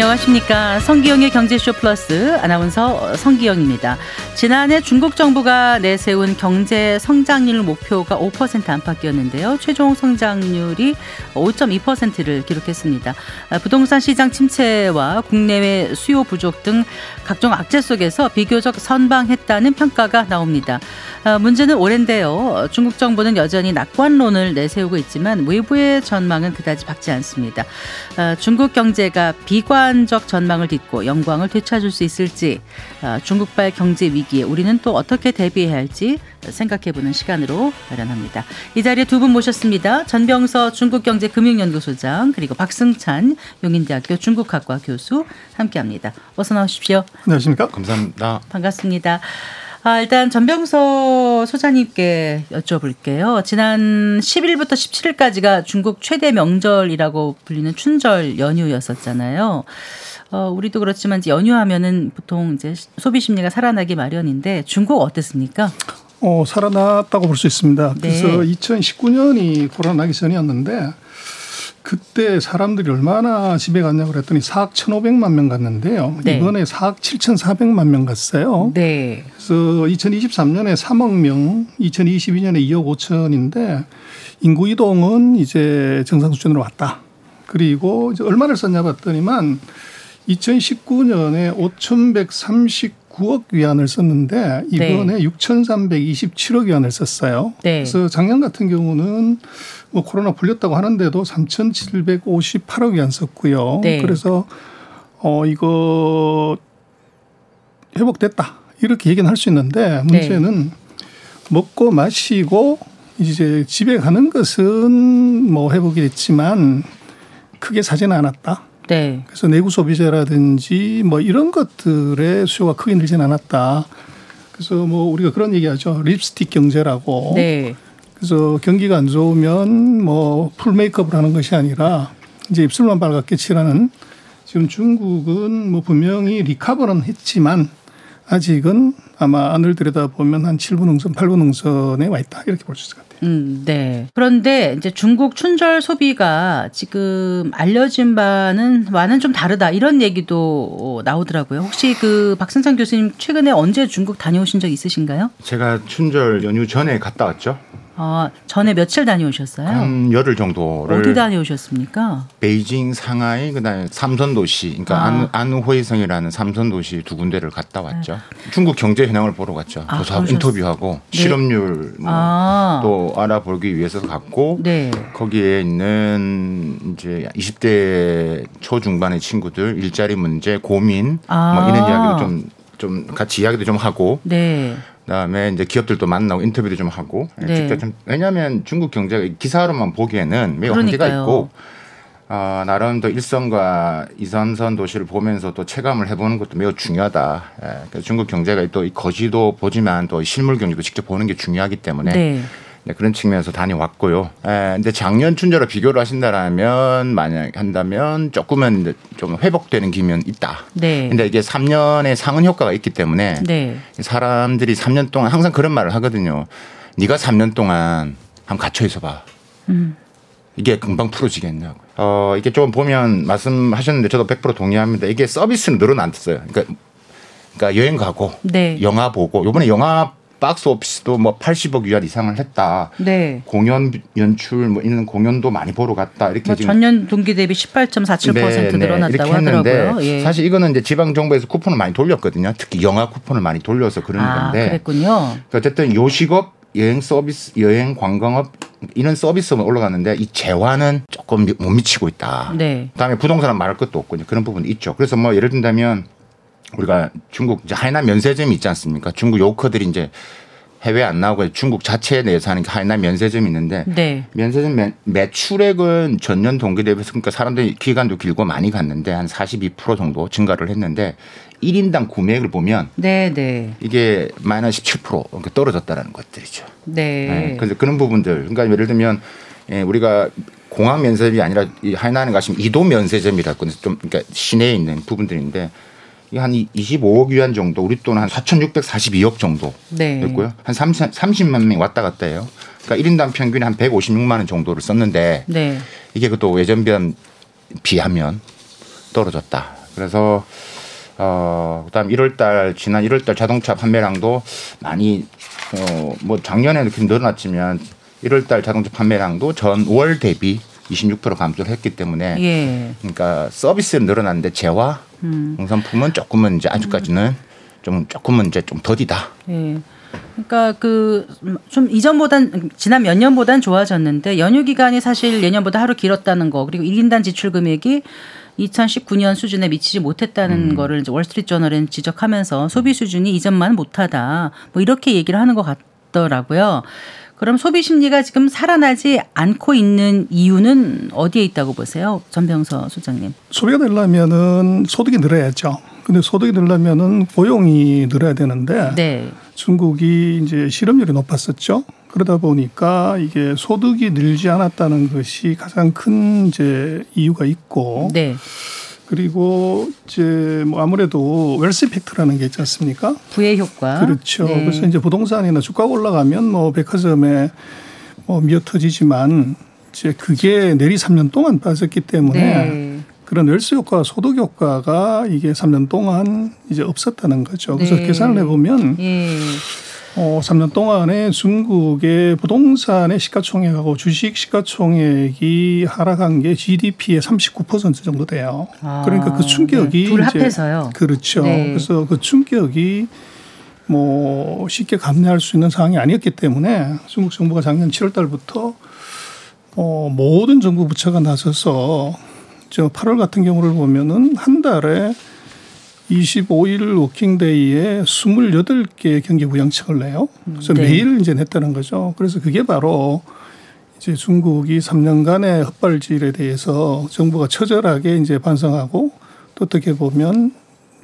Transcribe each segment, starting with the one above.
안녕하십니까. 성기영의 경제쇼 플러스 아나운서 성기영입니다. 지난해 중국 정부가 내세운 경제 성장률 목표가 5% 안팎이었는데요. 최종 성장률이 5.2%를 기록했습니다. 부동산 시장 침체와 국내외 수요 부족 등 각종 악재 속에서 비교적 선방했다는 평가가 나옵니다. 문제는 올해인데요. 중국 정부는 여전히 낙관론을 내세우고 있지만 외부의 전망은 그다지 밝지 않습니다. 중국 경제가 비관 비관적 전망을 딛고 영광을 되찾을 수 있을지 아, 중국발 경제 위기 에 우리는 또 어떻게 대비해야 할지 생각해보는 시간으로 마련합니다. 이 자리에 두 분 모셨습니다. 전병서 중국경제금융연구소장 그리고 박승찬 용인대학교 중국학과 교수 함께합니다. 어서 나오십시오. 안녕하십니까? 감사합니다. 반갑습니다. 아, 일단 전병서 소장님께 여쭤볼게요. 지난 10일부터 17일까지가 중국 최대 명절이라고 불리는 춘절 연휴였었잖아요. 어, 우리도 그렇지만 이제 연휴하면은 보통 이제 소비 심리가 살아나기 마련인데 중국 어땠습니까? 어, 살아났다고 볼 수 있습니다. 그래서 네. 2019년이 코로나 나기 전이었는데 그때 사람들이 얼마나 집에 갔냐고 그랬더니 4억 1,500만 명 갔는데요. 네. 이번에 4억 7,400만 명 갔어요. 네. 그래서 2023년에 3억 명, 2022년에 2억 5천인데 인구 이동은 이제 정상 수준으로 왔다. 그리고 이제 얼마를 썼냐 봤더니만 2019년에 5,139억 위안을 썼는데 이번에 네. 6,327억 위안을 썼어요. 네. 그래서 작년 같은 경우는 뭐 코로나 풀렸다고 하는데도 3,758억 위안 썼고요. 네. 그래서 어 이거 회복됐다 이렇게 얘기는 할 수 있는데 문제는 네. 먹고 마시고 이제 집에 가는 것은 뭐 회복이 됐지만 크게 사지는 않았다. 네. 그래서 내구 소비재라든지 뭐 이런 것들의 수요가 크게 늘지는 않았다. 그래서 뭐 우리가 그런 얘기하죠. 립스틱 경제라고. 네. 그래서 경기가 안 좋으면 뭐 풀 메이크업을 하는 것이 아니라 이제 입술만 빨갛게 칠하는 지금 중국은 뭐 분명히 리카버는 했지만 아직은 아마 안을 들여다보면 한 7분 응선, 8분 응선에 와 있다. 이렇게 볼 수 있을 것 같아요. 음, 네. 그런데 이제 중국 춘절 소비가 지금 알려진 바는 와는 좀 다르다. 이런 얘기도 나오더라고요. 혹시 그 박승찬 교수님 최근에 언제 중국 다녀오신 적 있으신가요? 제가 춘절 연휴 전에 갔다 왔죠. 아, 전에 며칠 다녀오셨어요? 한 열흘 정도를 어디 다녀오셨습니까? 베이징, 상하이, 그다음에 삼선 도시, 그러니까 아. 안, 안호이성이라는 삼선 도시 두 군데를 갔다 왔죠. 네. 중국 경제 현황을 보러 갔죠. 아, 조사 인터뷰하고 네. 실업률 뭐 아. 또 알아보기 위해서 갔고 네. 거기에 있는 이제 20대 초중반의 친구들 일자리 문제, 고민 뭐 이런 이야기도 좀 좀 같이 이야기도 좀 하고 네. 그다음에 이제 기업들도 만나고 인터뷰도 좀 하고 예, 네. 직접 좀 왜냐하면 중국 경제가 기사로만 보기에는 매우 한계가 있고 어, 나름 더 일선과 이선선 도시를 보면서 또 체감을 해보는 것도 매우 중요하다. 예, 그러니까 중국 경제가 또 이 거지도 보지만 또 실물 경제도 직접 보는 게 중요하기 때문에 네. 네, 그런 측면에서 다녀왔고요. 에, 근데 작년 춘절로 비교를 하신다라면 만약 한다면 조금은 이제 좀 회복되는 기면 있다. 네. 근데 이게 3년의 상은 효과가 있기 때문에 네. 사람들이 3년 동안 항상 그런 말을 하거든요. 네가 3년 동안 한번 갇혀 있어 봐. 음. 이게 금방 풀어지겠냐고. 어, 이게 좀 보면 말씀하셨는데 저도 100% 동의합니다. 이게 서비스는 늘어났어요. 그러니까 그러니까 여행 가고 네. 영화 보고 요번에 영화 박스 오피스도 뭐 80억 위안 이상을 했다. 네. 공연 연출 뭐 이런 공연도 많이 보러 갔다. 이렇게 뭐 지금 전년 동기 대비 18.47% 네, 네. 늘어났다고 하더라고요. 예. 사실 이거는 이제 지방 정부에서 쿠폰을 많이 돌렸거든요. 특히 영화 쿠폰을 많이 돌려서 그런 아, 건데. 그랬군요. 어쨌든 요식업 여행 서비스, 여행 관광업 이런 서비스만 올라갔는데 이 재화는 조금 못 미치고 있다. 네. 그다음에 부동산은 말할 것도 없고 그런 부분이 있죠. 그래서 뭐 예를 든다면 우리가 중국 이제 하이난 면세점이 있지 않습니까? 중국 요커들이 이제 해외 안 나오고 중국 자체에 내에서 하는 하이난 면세점이 있는데 네. 면세점 매, 매출액은 전년 동기 대비해서 그러니까 사람들이 기간도 길고 많이 갔는데 한 42% 정도 증가를 했는데 1인당 구매액을 보면 네, 네. 이게 마이너스 17% 떨어졌다라는 것들이죠. 네. 네. 그래서 그런 부분들 그러니까 예를 들면 예, 우리가 공항 면세점이 아니라 이 하이난에 가시면 이도 면세점이라고 좀 그러니까 시내에 있는 부분들인데 한 25억 위안 정도, 우리 돈은 한 4,642억 정도 네. 됐고요. 한 30, 30만 명이 왔다 갔다 해요. 그러니까 1인당 평균이 한 156만 원 정도를 썼는데 네. 이게 그것도 예전비한 비하면 떨어졌다. 그래서 어 그다음 1월 달 지난 1월 달 자동차 판매량도 많이 어 뭐 작년에 이렇게 늘어났지만 1월 달 자동차 판매량도 전 5월 대비 26% 감소를 했기 때문에 예. 그러니까 서비스는 늘어났는데 재화 음. 농산품은 조금은 이제 아직까지는 좀 조금은 이제 좀 더디다. 예. 그러니까 그 좀 이전보단 지난 몇 년보단 좋아졌는데 연휴 기간이 사실 예년보다 하루 길었다는 거 그리고 1인당 지출 금액이 2019년 수준에 미치지 못했다는 음. 거를 월스트리트 저널은 지적하면서 소비 수준이 이전만 못하다 뭐 이렇게 얘기를 하는 것 같더라고요. 그럼 소비 심리가 지금 살아나지 않고 있는 이유는 어디에 있다고 보세요? 전병서 소장님. 소비가 되려면은 소득이 늘어야죠. 근데 소득이 늘려면은 고용이 늘어야 되는데 네. 중국이 이제 실업률이 높았었죠. 그러다 보니까 이게 소득이 늘지 않았다는 것이 가장 큰 이제 이유가 있고 네. 그리고 이제 뭐 아무래도 wealth effect라는 게 있지 않습니까? 부의 효과. 그렇죠. 네. 그래서 이제 부동산이나 주가가 올라가면 뭐 백화점에 뭐 미어 터지지만 이제 그게 내리 3년 동안 빠졌기 때문에 네. 그런 wealth 효과, 소득 효과가 이게 3년 동안 이제 없었다는 거죠. 그래서 네. 계산을 해보면 예. 어, 3년 동안에 중국의 부동산의 시가총액하고 주식 시가총액이 하락한 게 GDP의 39% 정도 돼요. 아, 그러니까 그 충격이 네. 둘 합해서요. 그렇죠. 네. 그래서 그 충격이 뭐 쉽게 감내할 수 있는 상황이 아니었기 때문에 중국 정부가 작년 7월 달부터 어, 모든 정부 부처가 나서서 저 8월 같은 경우를 보면은 한 달에 25일 워킹데이에 28개 경기 부양책을 내요. 그래서 네. 매일 이제 냈다는 거죠. 그래서 그게 바로 이제 중국이 3년간의 헛발질에 대해서 정부가 처절하게 이제 반성하고 또 어떻게 보면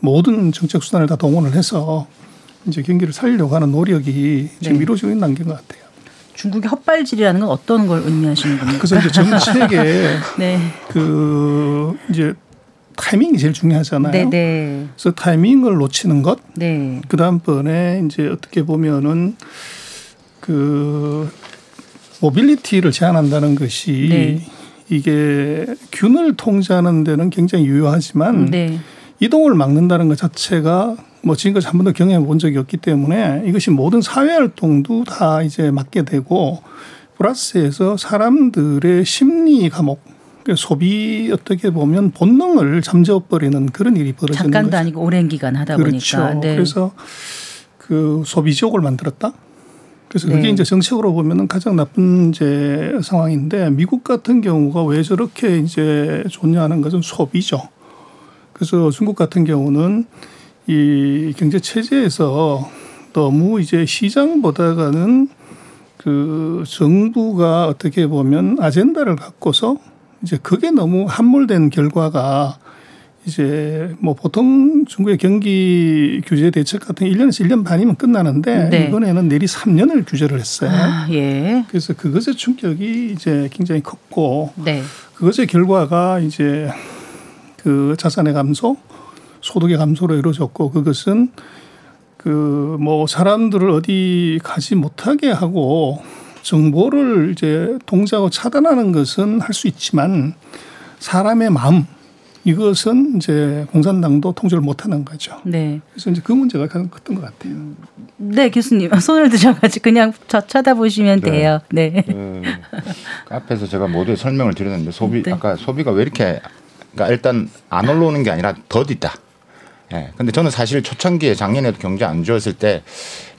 모든 정책 수단을 다 동원을 해서 이제 경기를 살리려고 하는 노력이 지금 네. 이루어지고 있는 단계인 것 같아요. 중국의 헛발질이라는 건 어떤 걸 의미하시는 겁니까? 그래서 이제 정책에 네. 그 이제 타이밍이 제일 중요하잖아요. 네네. 네. 그래서 타이밍을 놓치는 것. 네. 그 다음번에 이제 어떻게 보면은 그 mobility를 제한한다는 것이 네. 이게 균을 통제하는 데는 굉장히 유효하지만 네. 이동을 막는다는 것 자체가 뭐 지금까지 한 번도 경험해 본 적이 없기 때문에 이것이 모든 사회 활동도 다 이제 막게 되고 플러스해서 사람들의 심리 감옥 그 소비 어떻게 보면 본능을 잠재워버리는 그런 일이 벌어지는 잠깐도 거죠. 아니고 오랜 기간 하다 그렇죠. 보니까. 네. 그래서 그 소비 지옥을 만들었다. 그래서 그게 네. 이제 정책으로 보면은 가장 나쁜 이제 상황인데 미국 같은 경우가 왜 저렇게 이제 좋냐 하는 것은 소비죠. 그래서 중국 같은 경우는 이 경제 체제에서 너무 이제 시장보다가는 그 정부가 어떻게 보면 아젠다를 갖고서 이제 그게 너무 함몰된 결과가 이제 뭐 보통 중국의 경기 규제 대책 같은 게 1년에서 1년 반이면 끝나는데 네. 이번에는 내리 3년을 규제를 했어요. 아, 예. 그래서 그것의 충격이 이제 굉장히 컸고 네. 그것의 결과가 이제 그 자산의 감소, 소득의 감소로 이루어졌고 그것은 그 뭐 사람들을 어디 가지 못하게 하고 정보를 이제 동작하고 차단하는 것은 할 수 있지만 사람의 마음 이것은 이제 공산당도 통제를 못하는 거죠. 네. 그래서 이제 그 문제가 가장 컸던 것 같아요. 네, 교수님 손을 드셔가지고 그냥 저 쳐다보시면 네. 돼요. 네. 그 앞에서 제가 모두 설명을 드렸는데 소비 네. 아까 소비가 왜 이렇게 그러니까 일단 안 올라오는 게 아니라 더디다. 예. 근데 저는 사실 초창기에 작년에도 경제 안 좋았을 때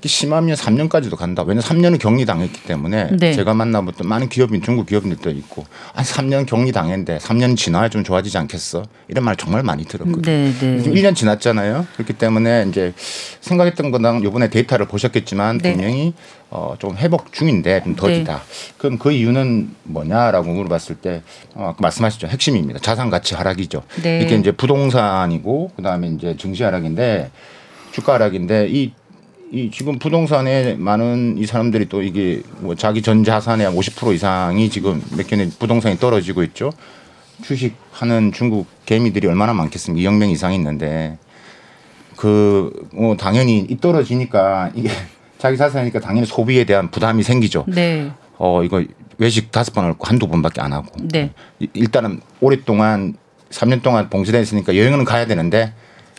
심하면 3년까지도 간다. 왜냐면 3년은 격리 당했기 때문에 네. 제가 만나봤던 많은 기업인 중국 기업인들도 있고 아 3년 격리 당했는데 3년 지나야 좀 좋아지지 않겠어? 이런 말 정말 많이 들었거든요. 네, 네. 1년 지났잖아요. 그렇기 때문에 이제 생각했던 거랑 요번에 데이터를 보셨겠지만 네. 분명히 어, 좀 회복 중인데 좀 더디다. 네. 그럼 그 이유는 뭐냐라고 물어봤을 때 어, 말씀하시죠. 핵심입니다. 자산 가치 하락이죠. 네. 이게 이제 부동산이고 그다음에 이제 증시 하락인데 주가 하락인데 이, 이 지금 부동산에 많은 이 사람들이 또 이게 뭐 자기 전 자산의 50% 이상이 지금 몇 개는 부동산이 떨어지고 있죠. 주식하는 중국 개미들이 얼마나 많겠습니까? 2억 명 이상 있는데 그 뭐 당연히 이 떨어지니까 이게 자기 자산이니까 당연히 소비에 대한 부담이 생기죠. 네. 어 이거 외식 다섯 번 하고 한두 번밖에 안 하고. 네. 일단은 오랫동안 3년 동안 봉쇄돼 있으니까 여행은 가야 되는데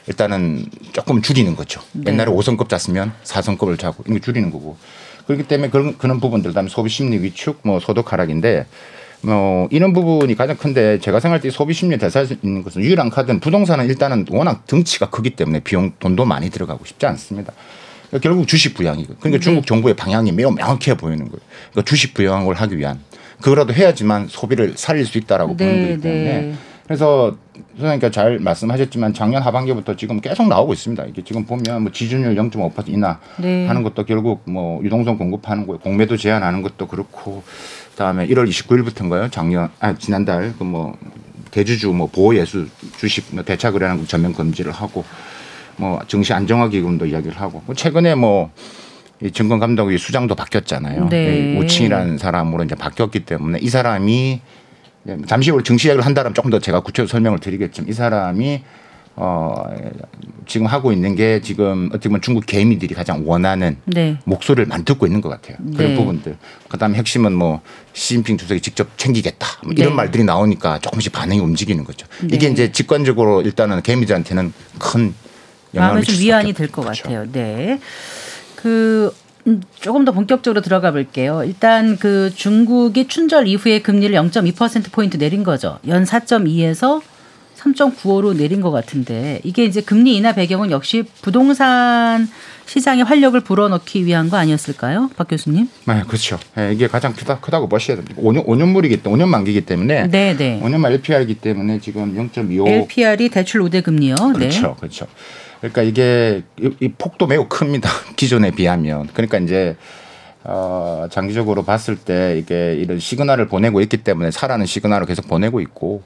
일단은 조금 줄이는 거죠. 네. 옛날에 5성급 잤으면 4성급을 자고 이거 줄이는 거고. 그렇기 때문에 그런 그런 부분들 다음에 소비 심리 위축 뭐 소득 하락인데 뭐 이런 부분이 가장 큰데 제가 생각할 때 소비 심리 대사할 수 있는 것은 유일한 카드는 부동산은 일단은 워낙 덩치가 크기 때문에 비용 돈도 많이 들어가고 싶지 않습니다. 그러니까 결국 주식 부양이고 그러니까 네. 중국 정부의 방향이 매우 명확해 보이는 거예요. 그러니까 주식 부양을 하기 위한 그거라도 해야지만 소비를 살릴 수 있다라고 네, 보는 거기 때문에 네. 그래서 선생님께서 잘 말씀하셨지만 작년 하반기부터 지금 계속 나오고 있습니다. 이게 지금 보면 뭐 지준율 0.5% 인하 네. 하는 것도 결국 뭐 유동성 공급하는 거 공매도 제한하는 것도 그렇고 그다음에 1월 29일부터인가요? 작년 아 지난달 그 뭐 대주주 뭐 보호 예수 주식 뭐 대차 거래하는 거 전면 금지를 하고 뭐 증시 안정화 기금도 이야기를 하고 뭐 최근에 뭐이 증권 감독이 수장도 바뀌었잖아요. 네. 오칭이라는 사람으로 이제 바뀌었기 때문에 이 사람이 잠시 후 증시 이야기를 한다면 조금 더 제가 구체적으로 설명을 드리겠지만 이 사람이 어 지금 하고 있는 게 지금 어떻게 보면 중국 개미들이 가장 원하는 네. 목소리를 많이 듣고 있는 것 같아요. 그런 네. 부분들. 그다음에 핵심은 뭐 시진핑 주석이 직접 챙기겠다 뭐 이런 네. 말들이 나오니까 조금씩 반응이 움직이는 거죠. 네. 이게 이제 직관적으로 일단은 개미들한테는 큰 영향을 좀 위안이 될 것 같아요. 네. 그 음, 조금 더 본격적으로 들어가 볼게요. 일단 그 중국이 춘절 이후에 금리를 0.2% 포인트 내린 거죠. 연 4.2에서 3.95로 내린 것 같은데 이게 이제 금리 인하 배경은 역시 부동산 시장의 활력을 불어넣기 위한 거 아니었을까요, 박 교수님? 네, 그렇죠. 네, 이게 가장 크다 크다고 보셔야 됩니다. 5년 5년물이기 때문에 5년 만기기 때문에 네, 네. 5년만 LPR이기 때문에 지금 0.25 LPR이 대출 우대 금리요. 네. 그렇죠, 네. 그렇죠. 그러니까 이게 이 폭도 매우 큽니다. 기존에 비하면. 그러니까 이제 어, 장기적으로 봤을 때 이게 이런 시그널을 보내고 있기 때문에 사라는 시그널을 계속 보내고 있고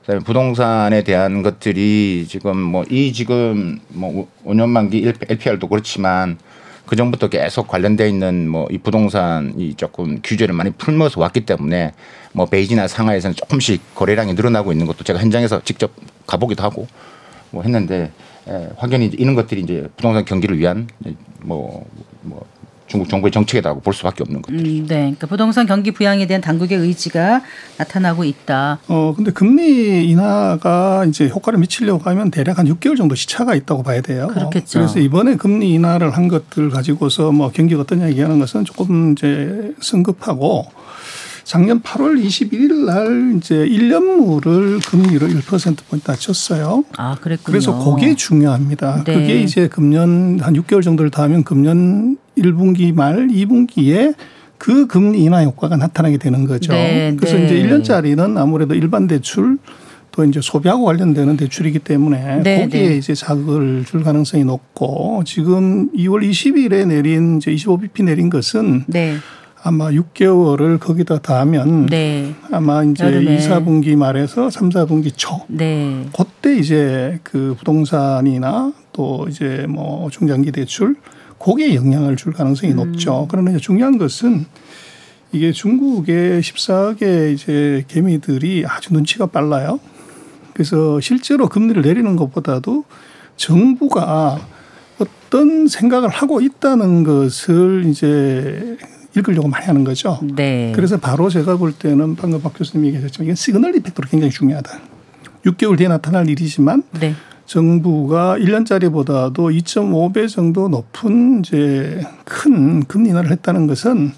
그다음에 부동산에 대한 것들이 지금 뭐 이 지금 뭐 5년 만기 LPR도 그렇지만 그 전부터 계속 관련돼 있는 뭐 이 부동산이 조금 규제를 많이 풀면서 왔기 때문에 뭐 베이지나 상하이에서는 조금씩 거래량이 늘어나고 있는 것도 제가 현장에서 직접 가보기도 하고 뭐 했는데 예, 확연히 이런 것들이 이제 부동산 경기를 위한 뭐, 뭐 중국 정부의 정책이라고 볼 수밖에 없는 거죠. 음, 네, 그러니까 부동산 경기 부양에 대한 당국의 의지가 나타나고 있다. 어, 근데 금리 인하가 이제 효과를 미치려고 하면 대략 한 6개월 정도 시차가 있다고 봐야 돼요. 그렇겠죠. 그래서 이번에 금리 인하를 한 것들 가지고서 뭐 경기가 어떠냐 얘기하는 것은 조금 이제 성급하고 작년 8월 21일 날 이제 1년물을 금리를 1%포인트 낮췄어요. 아, 그랬군요. 그래서 그게 중요합니다. 네. 그게 이제 금년 한 6개월 정도를 더 하면 금년 1분기 말 2분기에 그 금리 인하 효과가 나타나게 되는 거죠. 네, 그래서 네. 이제 1년짜리는 아무래도 일반 대출 또 이제 소비하고 관련되는 대출이기 때문에 네, 거기에 네. 이제 자극을 줄 가능성이 높고 지금 2월 20일에 내린 이제 25bp 내린 것은 네. 아마 6개월을 거기다 더하면 네. 아마 이제 여름에. 2, 4분기 말에서 3, 4분기 초 네. 그때 이제 그 부동산이나 또 이제 뭐 중장기 대출 거기에 영향을 줄 가능성이 음. 높죠. 그러나 이제 중요한 것은 이게 중국의 14개 이제 개미들이 아주 눈치가 빨라요. 그래서 실제로 금리를 내리는 것보다도 정부가 어떤 생각을 하고 있다는 것을 이제 읽으려고 많이 하는 거죠. 네. 그래서 바로 제가 볼 때는 방금 박 교수님이 얘기하셨지만 이건 시그널 이펙트로 굉장히 중요하다. 6개월 뒤에 나타날 일이지만 네. 정부가 1년짜리보다도 2.5배 정도 높은 이제 큰 금리 인하를 했다는 것은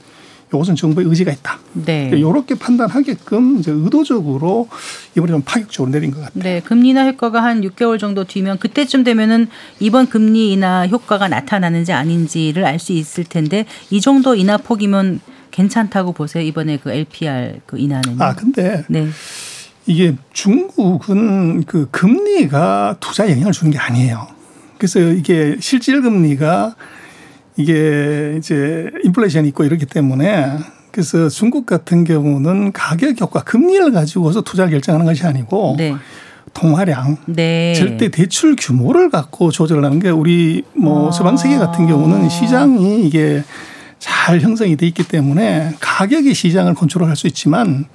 이것은 정부의 의지가 있다. 네. 이렇게 판단하게끔 이제 의도적으로 이번에 좀 파격적으로 내린 것 같아요. 네, 금리 인하 효과가 한 6개월 정도 뒤면 그때쯤 되면은 이번 금리 인하 효과가 나타나는지 아닌지를 알 수 있을 텐데 이 정도 인하 폭이면 괜찮다고 보세요. 이번에 그 LPR 그 인하는. 아, 근데 네. 이게 중국은 그 금리가 투자에 영향을 주는 게 아니에요. 그래서 이게 실질 금리가 이게 이제 인플레이션이 있고 이렇기 때문에 그래서 중국 같은 경우는 가격 효과 금리를 가지고서 투자를 결정하는 것이 아니고 네. 통화량, 네. 절대 대출 규모를 갖고 조절하는 게 우리 뭐 아. 서방 세계 같은 경우는 시장이 이게 잘 형성이 돼 있기 때문에 가격이 시장을 컨트롤할 수 있지만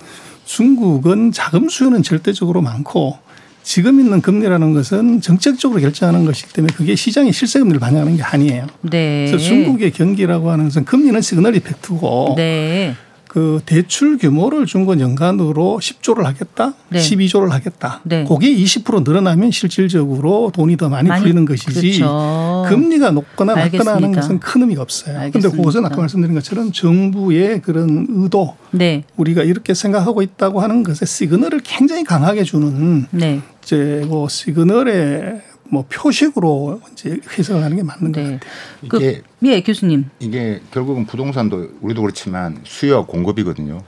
중국은 자금 수요는 절대적으로 많고 지금 있는 금리라는 것은 정책적으로 결정하는 것이기 때문에 그게 시장의 실세 금리를 반영하는 게 아니에요. 네. 그래서 중국의 경기라고 하는 것은 금리는 signal effect고 네. 그 대출 규모를 준 건 연간으로 10조를 하겠다, 네. 12조를 하겠다. 네. 그게 20% 늘어나면 실질적으로 돈이 더 많이, 많이 풀리는 것이지 그렇죠. 금리가 높거나 낮거나 하는 것은 큰 의미가 없어요. 그런데 그것은 아까 말씀드린 것처럼 정부의 그런 의도, 네. 우리가 이렇게 생각하고 있다고 하는 것에 시그널을 굉장히 강하게 주는 네. 이제 뭐 시그널의 뭐 표식으로 이제 해석을 하는 게 맞는 네. 것 같아요. 이게 그, 예, 교수님. 이게 결국은 부동산도 우리도 그렇지만 수요 공급이거든요.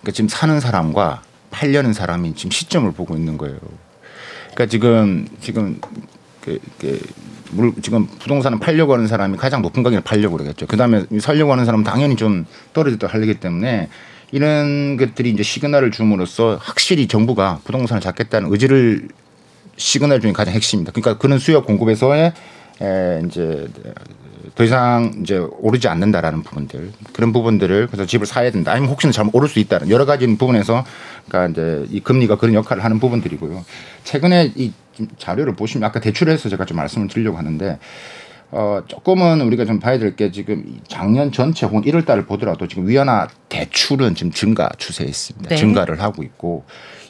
그러니까 지금 사는 사람과 팔려는 사람이 지금 시점을 보고 있는 거예요. 그러니까 지금 지금 그, 그 물, 지금 부동산을 팔려고 하는 사람이 가장 높은 가격에 팔려고 그러겠죠. 그 다음에 살려고 하는 사람은 당연히 좀 떨어졌다 하려기 때문에 이런 것들이 이제 시그널을 줌으로써 확실히 정부가 부동산을 잡겠다는 의지를 시그널 중에 가장 핵심입니다. 그러니까 그런 수요 공급에서의 에 이제 더 이상 이제 오르지 않는다라는 부분들 그런 부분들을 그래서 집을 사야 된다 아니면 혹시나 잘못 오를 수 있다는 여러 가지 부분에서 그러니까 이제 이 금리가 그런 역할을 하는 부분들이고요. 최근에 이 자료를 보시면 아까 대출해서 제가 좀 말씀을 드리려고 하는데 어 조금은 우리가 좀 봐야 될 게 지금 작년 전체 혹은 1월 달을 보더라도 지금 위안화 대출은 지금 증가 추세에 있습니다. 네. 증가를 하고 있고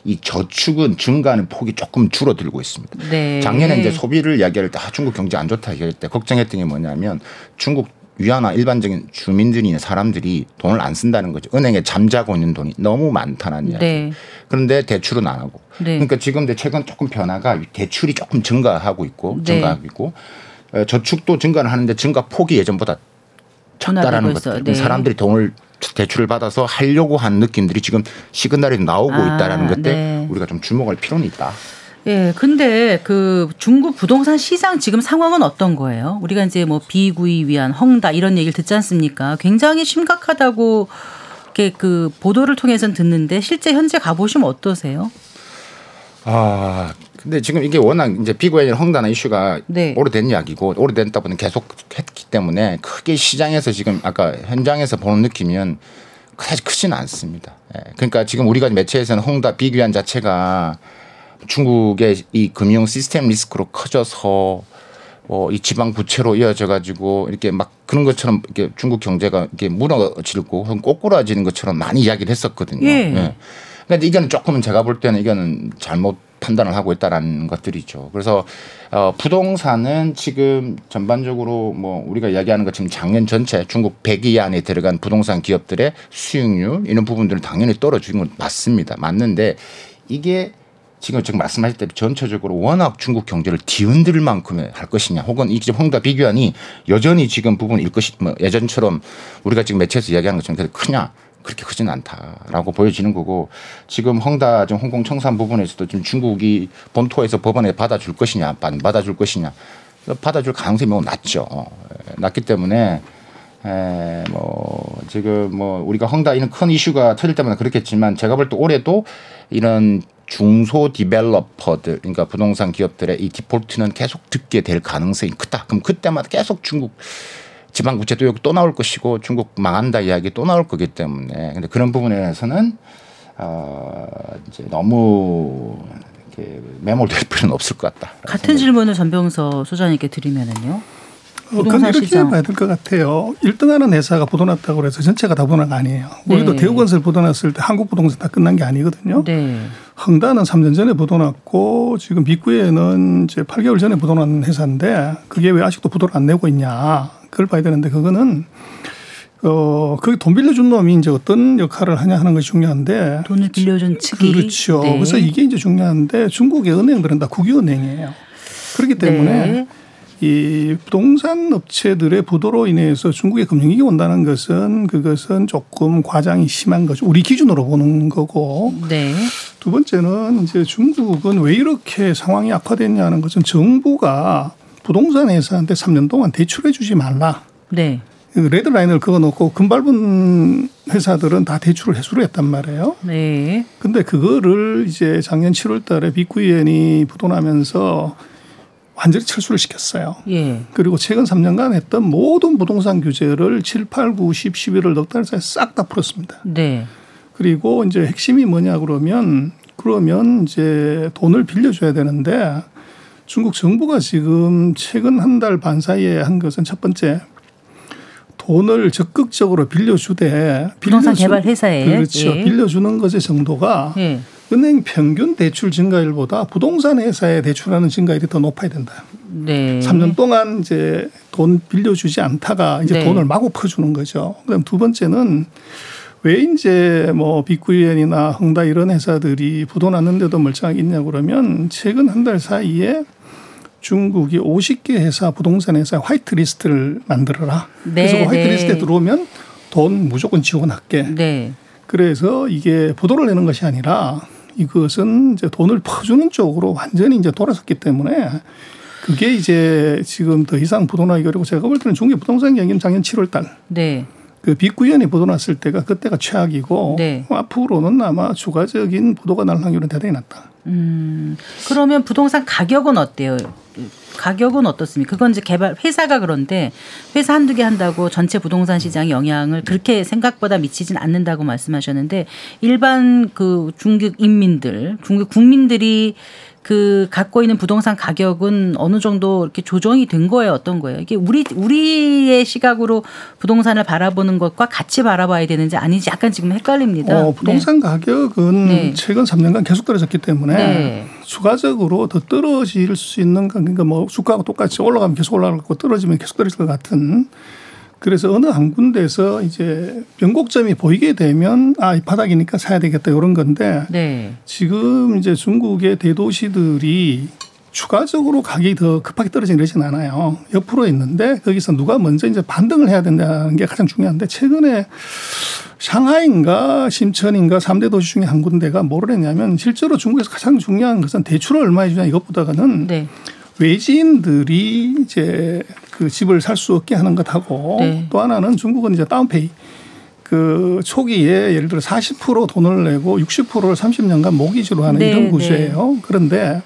이 저축은 증가하는 폭이 조금 줄어들고 있습니다. 네. 작년에 이제 소비를 이야기할 때 아, 중국 경제 안 좋다 이야기할 때 걱정했던 게 뭐냐면 중국 위안화 일반적인 주민들이나 사람들이 돈을 안 쓴다는 거죠. 은행에 잠자고 있는 돈이 너무 많다는 이야기. 네. 그런데 대출은 안 하고. 네. 그러니까 지금 최근 조금 변화가 대출이 조금 증가하고 있고 네. 증가하고 있고 저축도 증가는 하는데 증가 폭이 예전보다 작다라는 것들. 네. 사람들이 돈을 대출을 받아서 하려고 한 느낌들이 지금 시그널이 나오고 아, 있다라는 것때 네. 우리가 좀 주목할 필요는 있다. 예, 근데 그 중국 부동산 시장 지금 상황은 어떤 거예요? 우리가 이제 뭐 비구이 위한 헝다 이런 얘기를 듣지 않습니까? 굉장히 심각하다고 이렇게 그 보도를 통해서 듣는데 실제 현재 가보시면 어떠세요? 아, 근데 지금 이게 워낙 이제 비구이 헝다나 이슈가 네. 오래된 이야기고 오래됐다 보니 계속 했기 때문에 크게 시장에서 지금 아까 현장에서 보는 느낌은 사실 크지는 않습니다. 예. 그러니까 지금 우리가 매체에서는 헝다 비규환 자체가 중국의 이 금융 시스템 리스크로 커져서 어, 이 지방 부채로 이어져 가지고 이렇게 막 그런 것처럼 이렇게 중국 경제가 이렇게 무너지고 꼬꾸라지는 것처럼 많이 이야기를 했었거든요. 예. 예. 근데 이거는 조금은 제가 볼 때는 이거는 잘못 판단을 하고 있다라는 것들이죠. 그래서 어, 부동산은 지금 전반적으로 뭐 우리가 이야기하는 것처럼 작년 전체 중국 100위 안에 들어간 부동산 기업들의 수익률 이런 부분들은 당연히 떨어지는 건 맞습니다. 맞는데 이게 지금 지금 말씀하실 때 전체적으로 워낙 중국 경제를 뒤흔들 만큼의 할 것이냐 혹은 이 홍다 비교안이 여전히 지금 부분일 것이 뭐 예전처럼 우리가 지금 매체에서 이야기하는 것처럼 크냐 그렇게 크지는 않다라고 보여지는 거고 지금 헝다 좀 홍콩 청산 부분에서도 지금 중국이 본토에서 법원에 받아줄 것이냐 안 받아줄 것이냐 받아줄 가능성이 매우 낮죠. 예, 낮기 때문에 에, 뭐 지금 뭐 우리가 헝다 이런 큰 이슈가 터질 때마다 그렇겠지만 제가 볼 때 올해도 이런 중소 디벨로퍼들 그러니까 부동산 기업들의 이 디폴트는 계속 듣게 될 가능성이 크다. 그럼 그때마다 계속 중국 지방 부채도 여기 또 나올 것이고 중국 망한다 이야기 또 나올 거기 때문에 근데 그런 부분에 대해서는 어 이제 너무 이렇게 매몰될 필요는 없을 것 같다. 같은. 질문을 전병서 소장님께 드리면은요. 어, 근데 이렇게 시장. 봐야 될 것 같아요. 1등하는 회사가 보도났다고 해서 전체가 다 보도난 거 아니에요. 우리도 네. 대우건설 보도났을 때 한국 부동산 다 끝난 게 아니거든요. 네. 헝다는 3년 전에 보도났고 지금 빅구에는 이제 8개월 전에 보도난 회사인데 그게 왜 아직도 보도를 안 내고 있냐. 그걸 봐야 되는데 그거는 어, 거기 돈 빌려준 놈이 이제 어떤 역할을 하냐 하는 것이 중요한데. 돈을 빌려준 측이. 그렇죠. 네. 그래서 이게 이제 중요한데 중국의 은행들은 다 국유은행이에요. 그렇기 때문에 네. 이 부동산 업체들의 부도로 인해서 중국의 금융위기 온다는 것은 그것은 조금 과장이 심한 거죠. 우리 기준으로 보는 거고. 네. 두 번째는 이제 중국은 왜 이렇게 상황이 악화됐냐는 것은 정부가 부동산 회사한테 3년 동안 대출해 주지 말라. 네. 그 레드 라인을 그어 놓고 금밟은 회사들은 다 대출을 해소를 했단 말이에요. 네. 근데 그거를 이제 작년 7월 달에 비쿠이엔이 부도나면서 완전히 철수를 시켰어요. 예. 그리고 최근 3년간 했던 모든 부동산 규제를 7, 8, 9, 10, 11월 넉 달 사이에 싹 다 풀었습니다. 네. 그리고 이제 핵심이 뭐냐 그러면 그러면 이제 돈을 빌려줘야 되는데 중국 정부가 지금 최근 한 달 반 사이에 한 것은 첫 번째 돈을 적극적으로 빌려주되 부동산 개발 회사에 그렇죠 예. 빌려주는 것의 정도가 예. 은행 평균 대출 증가율보다 부동산 회사에 대출하는 증가율이 더 높아야 된다. 네. 3년 동안 이제 돈 빌려주지 않다가 이제 네. 돈을 마구 퍼주는 거죠. 그다음 두 번째는 왜 이제 뭐 빅구이엔이나 흥다 이런 회사들이 부도 났는데도 멀쩡하게 있냐 그러면 최근 한 달 사이에 중국이 50개 회사 부동산 회사 화이트 리스트를 만들어라. 네, 그래서 그 화이트 리스트에 네. 들어오면 돈 무조건 지원할게. 네. 그래서 이게 부도를 내는 것이 아니라 이것은 이제 돈을 퍼주는 쪽으로 완전히 이제 돌아섰기 때문에 그게 이제 지금 더 이상 부도나기 어렵고 제가 볼 때는 중국의 부동산 경기는 작년 7월 달. 네. 그 비구이위안이 부도났을 때가 그때가 최악이고 네. 앞으로는 아마 추가적인 부도가 날 확률은 대단히 낮다. 음. 그러면 부동산 가격은 어때요? 가격은 어떻습니까? 그건 이제 개발 회사가 그런데 회사 한두 개 한다고 전체 부동산 시장에 영향을 그렇게 생각보다 미치진 않는다고 말씀하셨는데 일반 그 중국 인민들, 중국 국민들이 그 갖고 있는 부동산 가격은 어느 정도 이렇게 조정이 된 거예요? 어떤 거예요? 이게 우리 우리의 시각으로 부동산을 바라보는 것과 같이 바라봐야 되는지 아닌지 약간 지금 헷갈립니다. 어, 부동산 네. 가격은 네. 최근 3년간 계속 떨어졌기 때문에 네. 추가적으로 더 떨어질 수 있는 그러니까 뭐 주가가 똑같이 올라가면 계속 올라가고 떨어지면 계속 떨어질 것 같은 그래서 어느 한 군데에서 이제 변곡점이 보이게 되면 아, 이 바닥이니까 사야 되겠다 이런 건데 네. 지금 이제 중국의 대도시들이 추가적으로 가격이 더 급하게 떨어지는 이러진 않아요. 옆으로 있는데 거기서 누가 먼저 이제 반등을 해야 된다는 게 가장 중요한데 최근에 샹하이인가 심천인가 3대 도시 중에 한 군데가 뭐를 했냐면 실제로 중국에서 가장 중요한 것은 대출을 얼마 해 주냐 이것보다는 네. 외지인들이 이제 그 집을 살 수 없게 하는 것하고 네. 또 하나는 중국은 이제 다운페이 그 초기에 예를 들어 40% 돈을 내고 60%를 30년간 모기지로 하는 네, 이런 네. 구조예요. 네. 그런데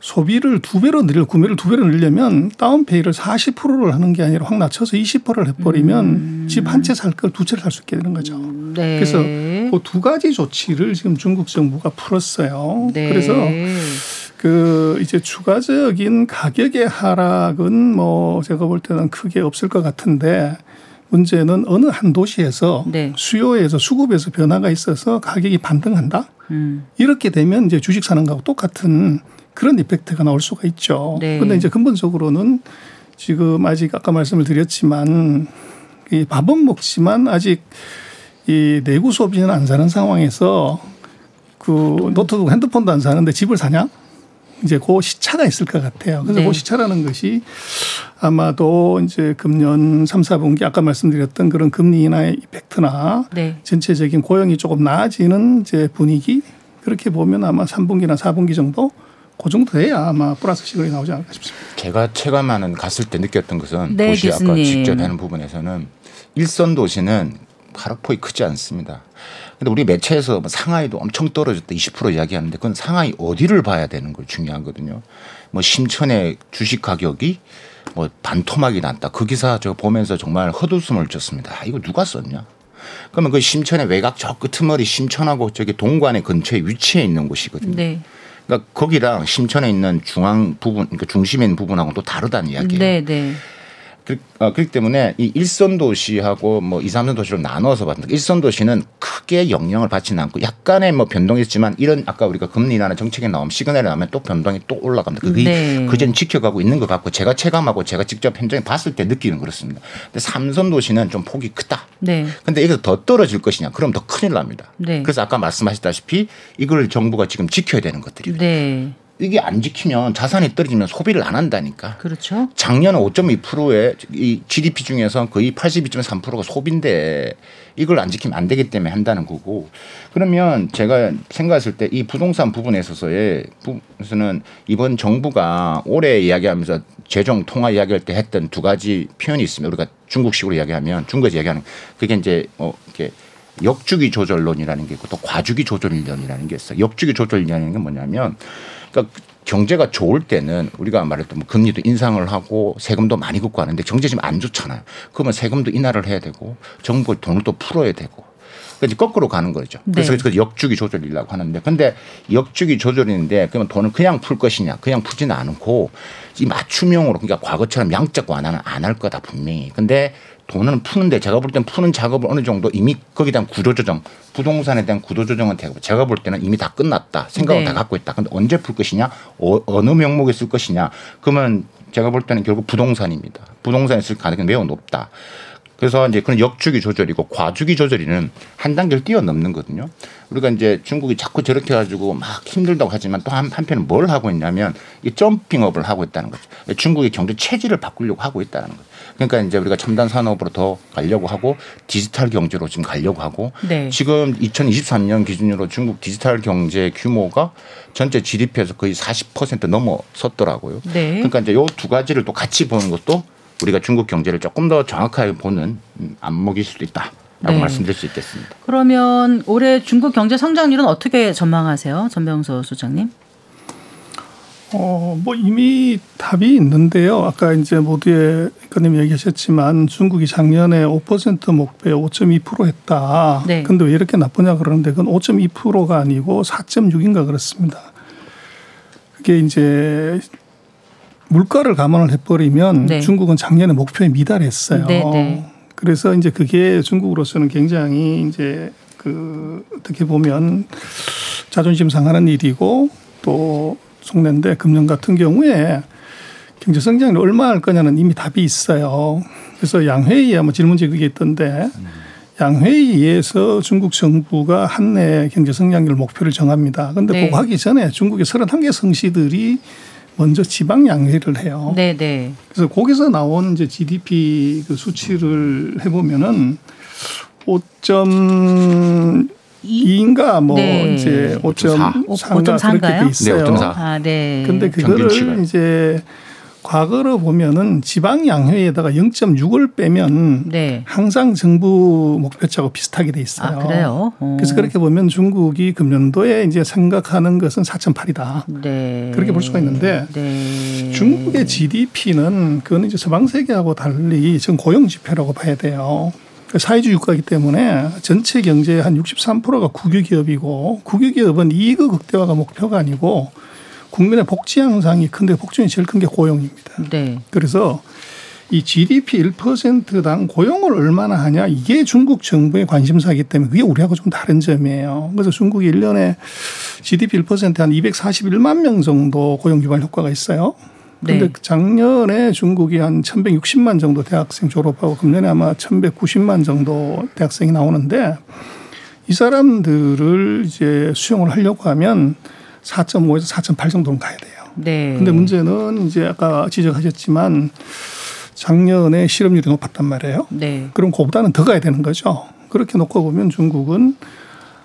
소비를 두 배로 늘려 구매를 두 배로 늘려면 다운페이를 40%를 하는 게 아니라 확 낮춰서 20%를 해버리면 음. 집한 채 살 걸 두 채를 살 수 있게 되는 거죠. 네. 그래서 그 두 가지 조치를 지금 중국 정부가 풀었어요. 네. 그래서 그 이제 추가적인 가격의 하락은 뭐 제가 볼 때는 크게 없을 것 같은데 문제는 어느 한 도시에서 네. 수요에서 수급에서 변화가 있어서 가격이 반등한다. 음. 이렇게 되면 이제 주식 사는 거하고 똑같은 그런 이펙트가 나올 수가 있죠. 네. 근데 이제 근본적으로는 지금 아직 아까 말씀을 드렸지만 이 밥은 먹지만 아직 이 내구 소비재는 안 사는 상황에서 그 노트북 핸드폰도 안 사는데 집을 사냐? 이제 그 시차가 있을 것 같아요. 그래서 네. 그 시차라는 것이 아마도 이제 금년 3, 4분기 아까 말씀드렸던 그런 금리 인하의 effect나 네. 전체적인 고용이 조금 나아지는 이제 분위기 그렇게 보면 아마 3분기나 4분기 정도 그 정도 돼야 아마 플러스 시그널이 나오지 않을까 싶습니다. 제가 체감하는 갔을 때 느꼈던 것은 네, 도시 교수님. 아까 직접 하는 부분에서는 일선 도시는 하락폭이 크지 않습니다. 근데 우리 매체에서 뭐 상하이도 엄청 떨어졌다 20% 이야기하는데 그건 상하이 어디를 봐야 되는 걸 중요하거든요. 뭐 심천의 주식 가격이 뭐 반토막이 났다. 그 기사 저 보면서 정말 헛웃음을 쳤습니다. 아, 이거 누가 썼냐? 그러면 그 심천의 외곽 저 끄트머리 심천하고 저기 동관의 근처에 위치해 있는 곳이거든요. 네. 그러니까 거기랑 심천에 있는 중앙 부분, 그러니까 중심에 있는 부분하고 또 다르다는 이야기예요. 네, 네. 그, 어, 그렇기 때문에 이 일선 도시하고 뭐 이삼선 도시로 나눠서 봤는데 일선 도시는 크게 영향을 받지는 않고 약간의 뭐 변동이 있지만 이런 아까 우리가 금리 인하는 정책에 나오면 시그널이 나오면 또 변동이 또 올라갑니다. 그게 네. 그전 지켜가고 있는 것 같고 제가 체감하고 제가 직접 현장에 봤을 때 느끼는 그렇습니다. 근데 삼선 도시는 좀 폭이 크다. 네. 근데 이게 더 떨어질 것이냐? 그럼 더 큰일 납니다. 네. 그래서 아까 말씀하셨다시피 이걸 정부가 지금 지켜야 되는 것들이에요. 네. 이게 안 지키면 자산이 떨어지면 소비를 안 한다니까. 그렇죠. 작년 5.2%의 이 GDP 중에서 거의 82.3%가 소비인데 이걸 안 지키면 안 되기 때문에 한다는 거고. 그러면 제가 생각했을 때 이 부동산 부분에 있어서의 부분에서는 이번 정부가 올해 이야기하면서 재정 통화 이야기할 때 했던 두 가지 표현이 있습니다. 우리가 중국식으로 이야기하면 중국에서 이야기하는 그게 이제 어 이렇게 역주기 조절론이라는 게 있고 또 과주기 조절론이라는 게 있어요. 역주기 조절론이라는 게 뭐냐면 그러니까 경제가 좋을 때는 우리가 말했던 뭐 금리도 인상을 하고 세금도 많이 걷고 하는데 경제 지금 안 좋잖아요. 그러면 세금도 인하를 해야 되고 정부 돈을 또 풀어야 되고 그러니까 거꾸로 가는 거죠. 네. 그래서 그 역주기 조절이라고 하는데 근데 역주기 조절인데 그러면 돈을 그냥 풀 것이냐 그냥 풀지는 않고 이 맞춤형으로 그러니까 과거처럼 양적 완화는 안 할 거다 분명히. 근데 돈은 푸는데 제가 볼 때는 푸는 작업을 어느 정도 이미 거기에 대한 구조조정, 부동산에 대한 구조조정은 제가 볼 때는 이미 다 끝났다. 생각을 네. 다 갖고 있다. 근데 언제 풀 것이냐, 어, 느 명목에 쓸 것이냐. 그러면 제가 볼 때는 결국 부동산입니다. 부동산에 쓸 가능성이 매우 높다. 그래서 이제 그런 역주기 조절이고 과주기 조절이는 한 단계를 뛰어넘는 거든요. 우리가 이제 중국이 자꾸 저렇게 해가지고 막 힘들다고 하지만 또 한, 한편은 뭘 하고 있냐면 이 점핑업을 하고 있다는 거죠. 중국의 경제 체질을 바꾸려고 하고 있다는 거죠. 그러니까 이제 우리가 첨단 산업으로 더 가려고 하고 디지털 경제로 지금 가려고 하고 네. 지금 2023년 기준으로 중국 디지털 경제 규모가 전체 GDP에서 거의 40% 넘어섰더라고요. 네. 그러니까 이제 요 두 가지를 또 같이 보는 것도 우리가 중국 경제를 조금 더 정확하게 보는 안목일 수도 있다. 라고 네. 말씀드릴 수 있겠습니다. 그러면 올해 중국 경제 성장률은 어떻게 전망하세요? 전병서 소장님? 어, 뭐 이미 답이 있는데요. 아까 이제 모두의 의원님 얘기하셨지만 중국이 작년에 5% 목표에 5.2% 했다. 네. 근데 왜 이렇게 나쁘냐 그러는데 그건 5.2%가 아니고 4.6인가 그렇습니다. 그게 이제 물가를 감안을 해버리면 네. 중국은 작년에 목표에 미달했어요. 네, 네. 그래서 이제 그게 중국으로서는 굉장히 이제 그 어떻게 보면 자존심 상하는 일이고 또 속내인데 금년 같은 경우에 경제 성장률 얼마 할 거냐는 이미 답이 있어요. 그래서 양회의에 아마 질문지 그게 있던데 양회의에서 중국 정부가 한해 경제 성장률 목표를 정합니다. 근데 네. 그거 하기 전에 중국의 31개 성시들이 먼저 지방 양회를 해요. 네, 네. 그래서 거기서 나온 이제 GDP 그 수치를 해보면은 5점 2인가 뭐 네. 이제 5.4인가 그렇게 돼 있어요. 네, 5.4. 아, 네. 근데 그거를 이제 과거로 보면은 지방 양회에다가 0.6을 빼면 네. 항상 정부 목표치하고 비슷하게 돼 있어요. 아, 그래요? 오. 그래서 그렇게 보면 중국이 금년도에 이제 생각하는 것은 4.8이다. 네. 그렇게 볼 수가 있는데 네. 중국의 GDP는 그거는 이제 서방 세계하고 달리 지금 고용 지표라고 봐야 돼요. 그 사회주의 국가이기 때문에 전체 경제의 한 63%가 국유기업이고 국유기업은 이익의 극대화가 목표가 아니고 국민의 복지 향상이 큰데 복지 중에 제일 큰 게 고용입니다. 네. 그래서 이 GDP 1%당 고용을 얼마나 하냐 이게 중국 정부의 관심사이기 때문에 그게 우리하고 좀 다른 점이에요. 그래서 중국이 1년에 GDP 1%한 241만 명 정도 고용 유발 효과가 있어요. 근데 네. 작년에 중국이 한 1160만 정도 대학생 졸업하고 금년에 아마 1190만 정도 대학생이 나오는데 이 사람들을 이제 수용을 하려고 하면 4.5에서 4.8 정도는 가야 돼요. 네. 근데 문제는 이제 아까 지적하셨지만 작년에 실업률이 높았단 말이에요. 네. 그럼 그보다는 더 가야 되는 거죠. 그렇게 놓고 보면 중국은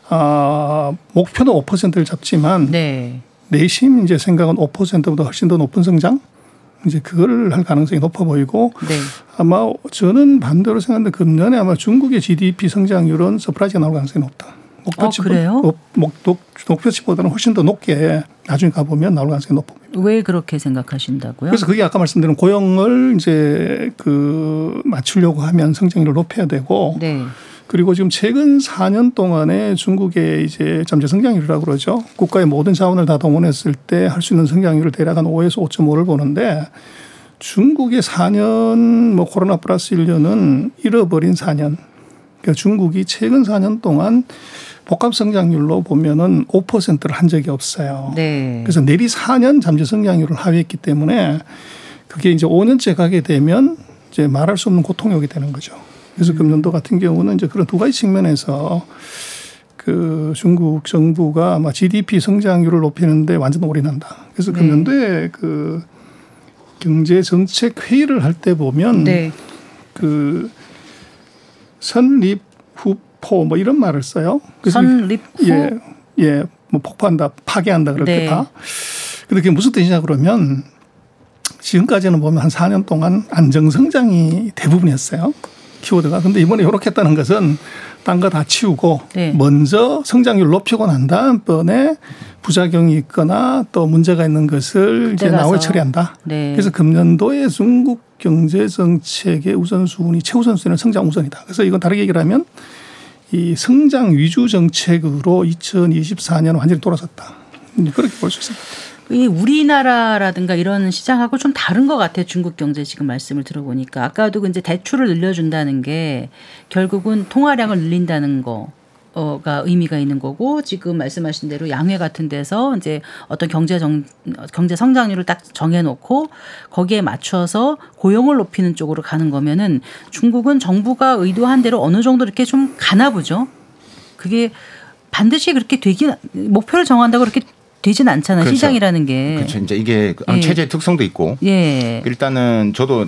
아, 목표는 5%를 잡지만 네. 내심 이제 생각은 5%보다 훨씬 더 높은 성장 이제 그걸 할 가능성이 높아 보이고 네. 아마 저는 반대로 생각하는데 금년에 아마 중국의 GDP 성장률은 surprise가 나올 가능성이 높다. 목표치 어, 그래요? 목, 목표치보다는 훨씬 더 높게 나중에 가보면 나올 가능성이 높습니다. 왜 그렇게 생각하신다고요? 그래서 그게 아까 말씀드린 고용을 이제 그 맞추려고 하면 성장률을 높여야 되고 네. 그리고 지금 최근 4년 동안에 중국의 이제 잠재 성장률이라고 그러죠. 국가의 모든 자원을 다 동원했을 때 할 수 있는 성장률을 대략 한 5에서 5.5를 보는데 중국의 4년 뭐 코로나 플러스 1년은 잃어버린 4년. 그러니까 중국이 최근 4년 동안 복합 성장률로 보면은 5%를 한 적이 없어요. 네. 그래서 내리 4년 잠재 성장률을 하회했기 때문에 그게 이제 5년째 가게 되면 이제 말할 수 없는 고통이 오게 되는 거죠. 그래서 음. 금년도 같은 경우는 이제 그런 두 가지 측면에서 그 중국 정부가 아마 GDP 성장률을 높이는데 완전 올인한다. 그래서 네. 금년도에 그 경제 정책 회의를 할 때 보면 네. 그 선립 후포 뭐 이런 말을 써요. 선립 후 예, 예, 뭐 폭파한다, 파괴한다 그렇게 네. 봐. 근데 그게 무슨 뜻이냐 그러면 지금까지는 보면 한 4년 동안 안정 성장이 대부분이었어요. 키워드가. 근데 이번에 이렇게 했다는 것은 딴 거 다 치우고 네. 먼저 성장률 높이고 난 다음번에 부작용이 있거나 또 문제가 있는 것을 이제 나올 처리한다. 네. 그래서 금년도에 중국 경제 정책의 우선순위 최우선순위는 성장 우선이다. 그래서 이건 다르게 얘기를 하면 이 성장 위주 정책으로 2024년 완전히 돌아섰다. 그렇게 볼 수 있습니다. 이 우리나라라든가 이런 시장하고 좀 다른 것 같아요. 중국 경제 지금 말씀을 들어보니까 아까도 이제 대출을 늘려준다는 게 결국은 통화량을 늘린다는 거. 가 의미가 있는 거고 지금 말씀하신 대로 양회 같은 데서 이제 어떤 경제 정 경제 성장률을 딱 정해놓고 거기에 맞춰서 고용을 높이는 쪽으로 가는 거면은 중국은 정부가 의도한 대로 어느 정도 이렇게 좀 가나 보죠. 그게 반드시 그렇게 되긴 목표를 정한다고 그렇게 되진 않잖아요. 그렇죠. 시장이라는 게. 그렇죠. 이제 이게 예. 체제의 특성도 있고. 예. 일단은 저도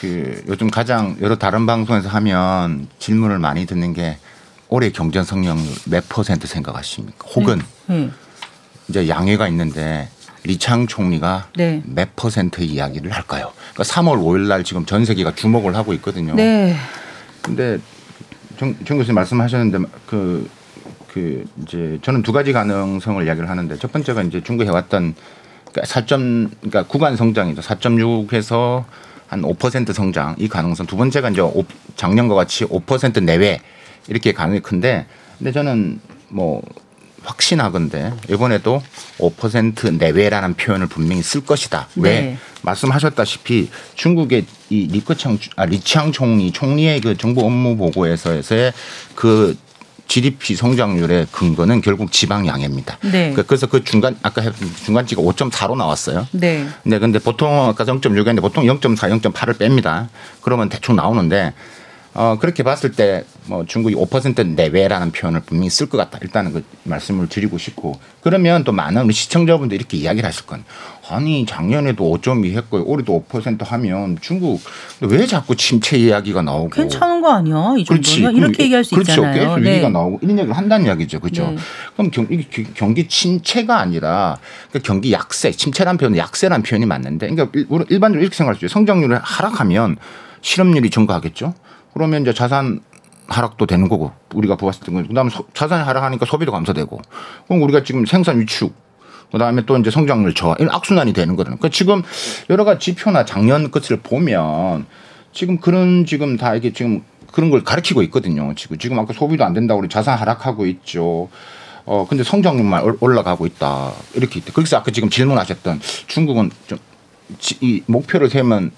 그 요즘 가장 여러 다른 방송에서 하면 질문을 많이 듣는 게 올해 경제 성장률 몇 퍼센트 생각하십니까? 혹은 네. 이제 양해가 있는데 리창 총리가 네. 몇 퍼센트 이야기를 할까요? 그러니까 3월 5일 날 지금 전 세계가 주목을 하고 있거든요. 네. 근데 정, 정 교수님 말씀하셨는데 그, 그 이제 저는 두 가지 가능성을 이야기를 하는데 첫 번째가 이제 중국 해왔던 그러니까 4점 그러니까 구간 성장이죠. 4.6에서 한 5% 성장 이 가능성. 두 번째가 이제 작년과 같이 5% 내외 이렇게 가능이 큰데 근데 저는 뭐 확신하건데 이번에도 5% 내외라는 표현을 분명히 쓸 것이다. 네. 왜 말씀하셨다시피 중국의 이 리커창 아 리창 총리 총리의 그 정부 업무 보고에서의 그 GDP 성장률의 근거는 결국 지방 양해입니다. 네. 그, 그래서 그 중간 아까 중간치가 5.4로 나왔어요. 네. 네. 근데 보통 아까 0.6인데 보통 0.4, 0.8을 뺍니다. 그러면 대충 나오는데 어, 그렇게 봤을 때 뭐 중국이 5% 내외라는 표현을 분명히 쓸 것 같다. 일단은 그 말씀을 드리고 싶고 그러면 또 많은 시청자분들 이렇게 이야기를 하실 건 아니 작년에도 5.2 했고 올해도 5% 하면 중국 왜 자꾸 침체 이야기가 나오고 괜찮은 거 아니야? 이 정도면 이렇게 얘기할 수 그렇죠. 있잖아요. 계속 네. 위기가 나오고 이런 얘기를 한다는 이야기죠. 그렇죠? 네. 그럼 경, 경기 침체가 아니라 그러니까 경기 약세, 침체란 표현은 약세란 표현이 맞는데 그러니까 일반적으로 이렇게 생각할 수 있어요. 성장률이 하락하면 실업률이 증가하겠죠. 그러면 이제 자산 하락도 되는 거고 우리가 보았을 때 그다음에 자산이 하락하니까 소비도 감소되고 그럼 우리가 지금 생산 위축 그다음에 또 이제 성장률 저하 이런 악순환이 되는 거거든요. 그러니까 지금 여러 가지 지표나 작년 끝을 보면 지금 그런 지금 다 이게 지금 그런 걸 가르치고 있거든요. 지금 지금 아까 소비도 안 된다고 우리 자산 하락하고 있죠. 어 근데 성장률만 올라가고 있다 이렇게 있대. 그래서 아까 지금 질문하셨던 중국은 좀 이 목표를 세면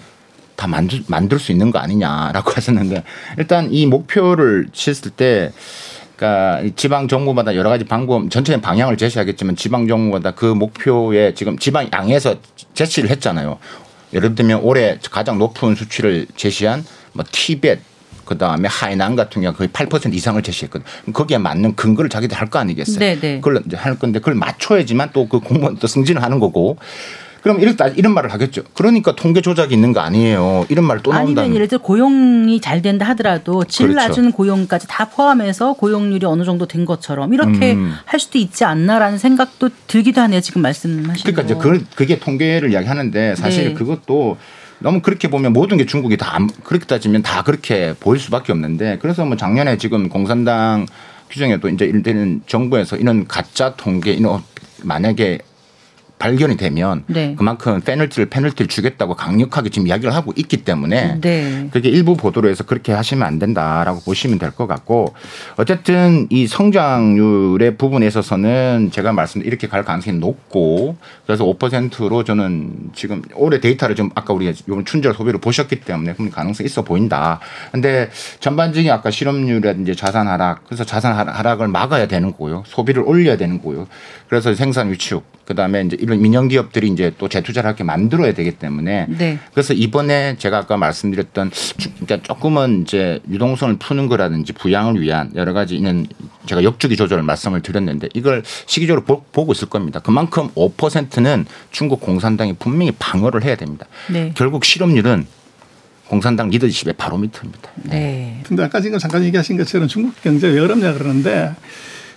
다 만들, 만들 수 있는 거 아니냐라고 하셨는데 일단 이 목표를 지었을 때 그러니까 지방 정부마다 여러 가지 방법 전체적인 방향을 제시하겠지만 지방 정부마다 그 목표에 지금 지방 양에서 제시를 했잖아요. 예를 들면 올해 가장 높은 수치를 제시한 뭐 티벳 그 다음에 하이난 같은 경우 거의 8% 이상을 제시했거든. 거기에 맞는 근거를 자기들 할 거 아니겠어요. 네네. 네. 그걸 이제 할 건데 그걸 맞춰야지만 또 그 공무원 또 승진을 하는 거고 그럼 이렇게 이런 말을 하겠죠. 그러니까 통계 조작이 있는 거 아니에요. 이런 말또 나온다. 아니면 예를 들어 고용이 잘 된다 하더라도 질 그렇죠. 낮은 고용까지 다 포함해서 고용률이 어느 정도 된 것처럼 이렇게 음. 할 수도 있지 않나라는 생각도 들기도 하네요. 지금 말씀하신 그러니까 거. 이제 그, 그게 통계를 이야기하는데 사실 네. 그것도 너무 그렇게 보면 모든 게 중국이 다 그렇게 따지면 다 그렇게 보일 수밖에 없는데 그래서 뭐 작년에 지금 공산당 규정에도 이제 일대는 정부에서 이런 가짜 통계 이런 만약에 발견이 되면 네. 그만큼 페널티를 페널티를 주겠다고 강력하게 지금 이야기를 하고 있기 때문에 네. 그게 일부 보도로 해서 그렇게 하시면 안 된다라고 보시면 될 것 같고 어쨌든 이 성장률의 부분에 있어서는 제가 말씀 이렇게 갈 가능성이 높고 그래서 5%로 저는 지금 올해 데이터를 좀 아까 우리가 이번 춘절 소비를 보셨기 때문에 그런 가능성이 있어 보인다. 근데 전반적인 아까 실업률이라든지 자산 하락 그래서 자산 하락을 막아야 되는 거고요. 소비를 올려야 되는 거고요. 그래서 생산 위축 그다음에 이제 이런 민영 기업들이 이제 또 재투자를 하게 만들어야 되기 때문에 네. 그래서 이번에 제가 아까 말씀드렸던 그러니까 조금은 이제 유동성을 푸는 거라든지 부양을 위한 여러 가지 있는 제가 역주기 조절을 말씀을 드렸는데 이걸 시기적으로 보, 고 있을 겁니다. 그만큼 5%는 중국 공산당이 분명히 방어를 해야 됩니다. 네. 결국 실업률은 공산당 리더십의 바로미터입니다. 네. 근데 아까 지금 잠깐 얘기하신 것처럼 중국 경제 왜 어렵냐 그러는데